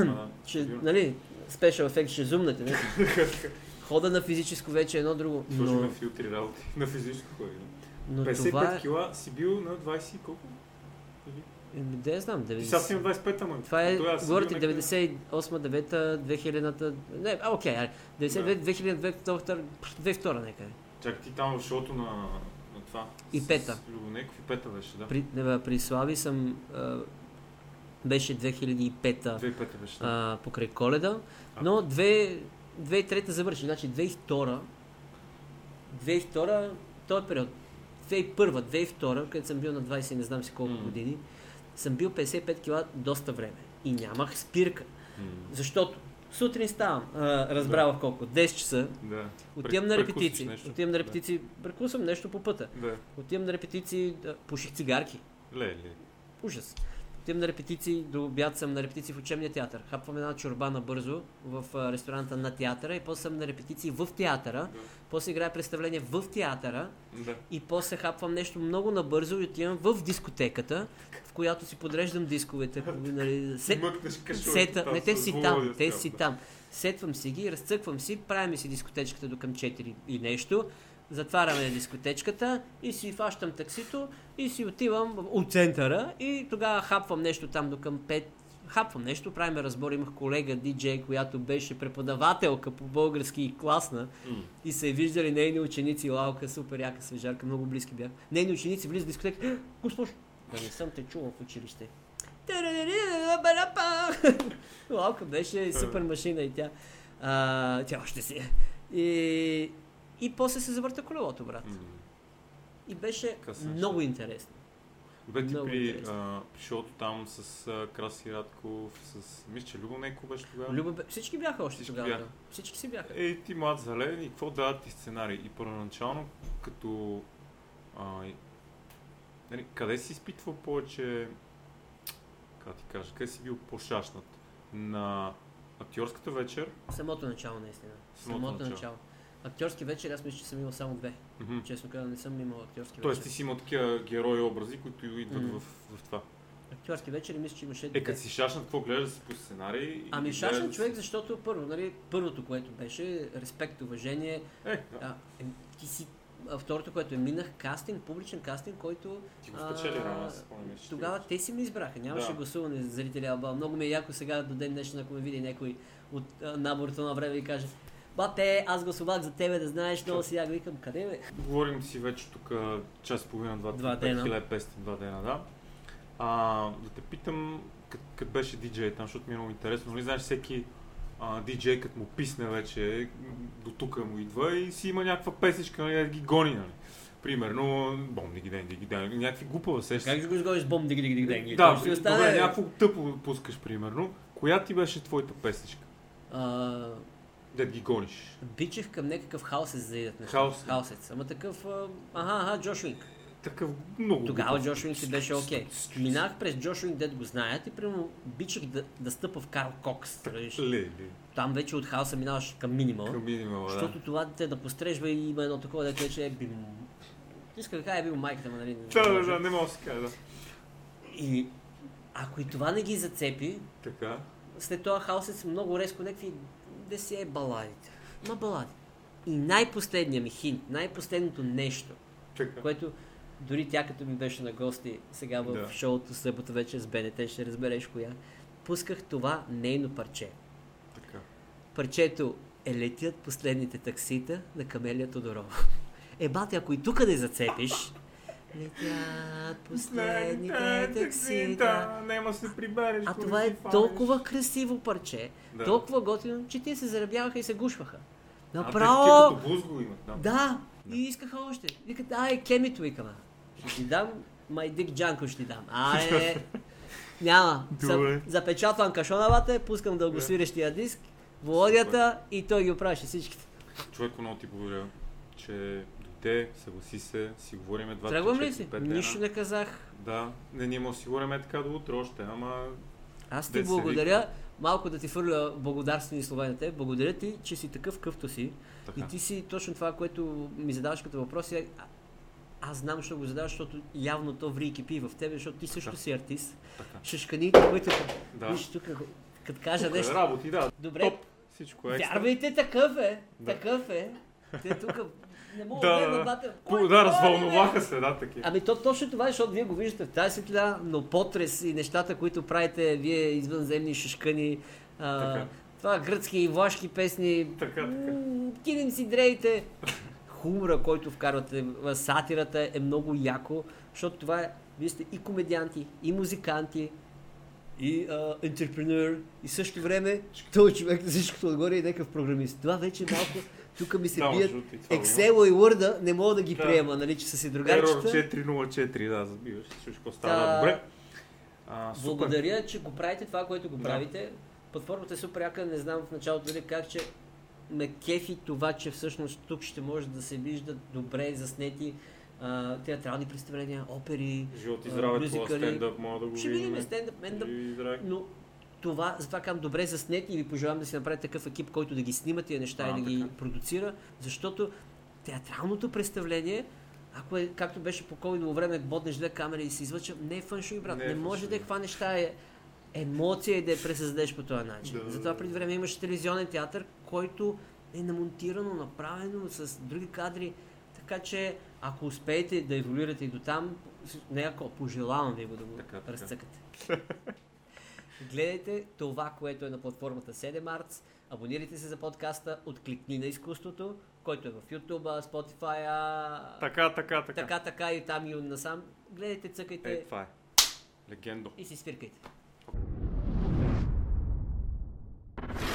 Ще, Сигурно. нали, спешъл ефект ще зумнете, не? Хода на физическо вече е едно друго. Но, на филтри работи. На физическо ходи. но 55 това е... кила си бил на 20 и колко? Да я знам, Ти сега си 90... на 25 ама. Това е, говорите бил някъде- 98, 9 2000-та... Не, а, окей, аре, 99, 2002, 2002 някъде. Чакай, ти там в шоуто на, на това. И пета. С Любонеков и пета беше, да. При, не, бе, при Слави съм... А, беше 2005-та 2005 беше. Да. а, покрай коледа, но 2 2003 завърши, значи 2002 2002 този период 2001 2002 където съм бил на 20 и не знам си колко М. години, съм бил 55 кила доста време и нямах спирка, М, защото сутрин ставам, а, разбрал в колко, 10 часа, Да. отивам на репетиции, отивам на репетиции, прекусвам нещо по пъта, Да. отивам на репетиции, да, пуших цигарки, Ле, ле. Ужас. Отивам на репетиции, до обяд съм на репетиции в учебния театър. Хапвам една чорба набързо в ресторанта на театъра и после съм на репетиции в театъра. Да. После играя представление в театъра Да. и после хапвам нещо много набързо и отивам в дискотеката, в която си подреждам дисковете. Нали, се, сета, не, те си там, те си там. Сетвам си ги, разцъквам си, правим си дискотечката до към 4 и нещо, затваряме дискотечката и си фащам таксито и си отивам от центъра и тогава хапвам нещо там до към 5 хапвам нещо, правим разбор. Имах колега, диджей, която беше преподавателка по български и класна. М. И я виждали нейни ученици, Лалка, супер яка свежарка, много близки бях. Нейни ученици влизат в дискотека. Госпожо, да не съм те чувал в училище. Лалка беше супер машина и тя. А, тя още си е. И, и после се завърта колелото, брат. М. И беше Късен много интересно. Бе ти при, интересно. а, при шоуто там с а, Краси Радков, с... Мисля, че Любо Нейко беше тогава. Люба, бе- всички бяха още Всички тогава. бяха. Всички си бяха. Ей, ти млад зелен и какво дават ти сценарий? И първоначално, като... А, и- нали, къде си изпитвал повече... Как ти кажа, къде си бил по-шашнат? На актьорската вечер? Самото начало, наистина. Самото Самото, начало. начало. Актьорски вечер, аз мисля, че съм имал само две. Мгм. Честно казвам, не съм имал актьорски Тоест вечер. ти си имал такива герои образи, които идват М. в, в това. Актьорски вечер и мисля, че имаше Е, като си шашнат, какво гледаш си по сценарий? Ами да човек, си- защото първо, нали, първото, което беше респект, уважение. Е, да. А, е, ти си, а, второто, което е минах кастинг, публичен кастинг, който Ти го спечели а, спомням, Тогава те си ме избраха. Нямаше Да. гласуване за зрители Алба. Много ми е яко сега до ден днешен, ако ме види някой от а, наборото на време и каже Бате, аз гласувах за тебе, да знаеш, много си я викам, къде бе? Говорим си вече тук час и половина, два, Два дена. 1500, два дена, да. А, да те питам, като беше диджей там, защото ми е много интересно, нали знаеш всеки а, диджей, като му писне вече, до тук му идва и си има някаква песечка, нали, да ги гони, нали. Примерно, бом, диги ден, диги ден, някакви глупава сеща. Как ще го изгониш бом, диг, диг, диг, диг, Да, ще добре, остане. някакво тъпо пускаш, примерно. Коя ти беше твоята песечка? А, Да ги гониш. бичех към някакъв хаосец за идат неща. Хаос. Хаосец. Ама такъв, а, аха, аха, Джош Уинг. Такъв много Тогава глупав. Джош Уинг си беше окей. Минах през Джош Уинг, дед го знаят и прямо бичех да, да стъпа в Карл Кокс. ле. Там вече от хаоса минаваш към минимал. Към минимала, да. Защото това те да пострежва и има едно такова, дето вече е бим... Иска да кажа е бил майката му, нали? Да, да, да, не мога да се кажа, да. И ако и това не ги зацепи, Така. след това хаосец много резко някакви да си е баладите. Ма балади. И най-последният ми хинт, най-последното нещо, Така. което дори тя като ми беше на гости сега в Да. шоуто събота вече с БНТ, ще разбереш коя, пусках това нейно парче. Така. Парчето е летят последните таксита на Камелия Тодорова. Е, бате, ако и тук не зацепиш, летят последните таксита. Нема се прибереш. А това е толкова красиво парче, Да. толкова готино, че те се заребяваха и се гушваха. А, те Направо! като имат. Да. Да, и искаха още. Викат, ай, кемито викаме. Ще ти дам, май дик джанко ще ти дам. Ай, няма. Добре. Запечатвам кашонавата, пускам дългосвирещия диск, Володята и той ги оправяше всичките. Човек много ти благодаря, че дойде, съгласи се, си говориме два Тръгвам три, ли си? Нищо не казах. Да, не, ние му си говорим така до утре още, ама Аз ти благодаря, малко да ти фърля благодарствени слова на теб. Благодаря ти, че си такъв къвто си. така. И ти си точно това, което ми задаваш като въпроси. А- Аз знам, що го задаваш, защото явно то ври и кипи в тебе, защото ти също Така. си артист. така. Шашканите, които... Да. Виж тук, като кажа Тук е нещо. работи, да. Добре, Топ. Всичко е вярвайте, такъв е. Да. Такъв е. Те тук не мога Да, да, да, да, да. Да, е, развълнуваха се, да, такива. Ами то точно това е, защото вие го виждате в тази светлина, но потрес и нещата, които правите вие извънземни шишкани, а, Така. това гръцки и влашки песни, Така, така. м, кинем си дрейте. Хумора, който вкарвате, в сатирата е много яко, защото това е, вие сте и комедианти, и музиканти, и ентрепренер, и в същото време той човек за всичкото отгоре е някакъв програмист. Това вече е малко, тук ми се Да, бият между другото, и това го има. Excel и Word, не мога да ги Да. приема, нали, че са си Error другарчета. 404, да, забиваш. Всичко става Та, добре. А, супер. Благодаря, че го правите това, което го Да. правите. Платформата е супер яка, не знам в началото дали как, че ме кефи това, че всъщност тук ще може да се виждат добре заснети а, театрални представления, опери, Живот и здраве, мюзикали. стендъп, мога да го Ще видим. стендъп, мендъп, но това, затова казвам добре заснети и ви пожелавам да си направите такъв екип, който да ги снима тия неща А, и да ги така. продуцира, защото театралното представление, ако е, както беше по ковидово време, боднеш две камери и се излъча, не е фъншуй, брат. Не Не, е може фъншуй. да е хванеш тая емоция и да я пресъздадеш по този начин. Да. Затова преди време имаше телевизионен театър, който е намонтирано, направено с други кадри. Така че, ако успеете да еволюирате и до там, някакво пожелавам ви го да го Така, така. гледайте това, което е на платформата 7 Arts, абонирайте се за подкаста, откликни на изкуството, който е в YouTube, Spotify, а... така, така, така. така, така и там и насам. Гледайте, цъкайте. Е, това е. Легендо. И си свиркайте. Okay.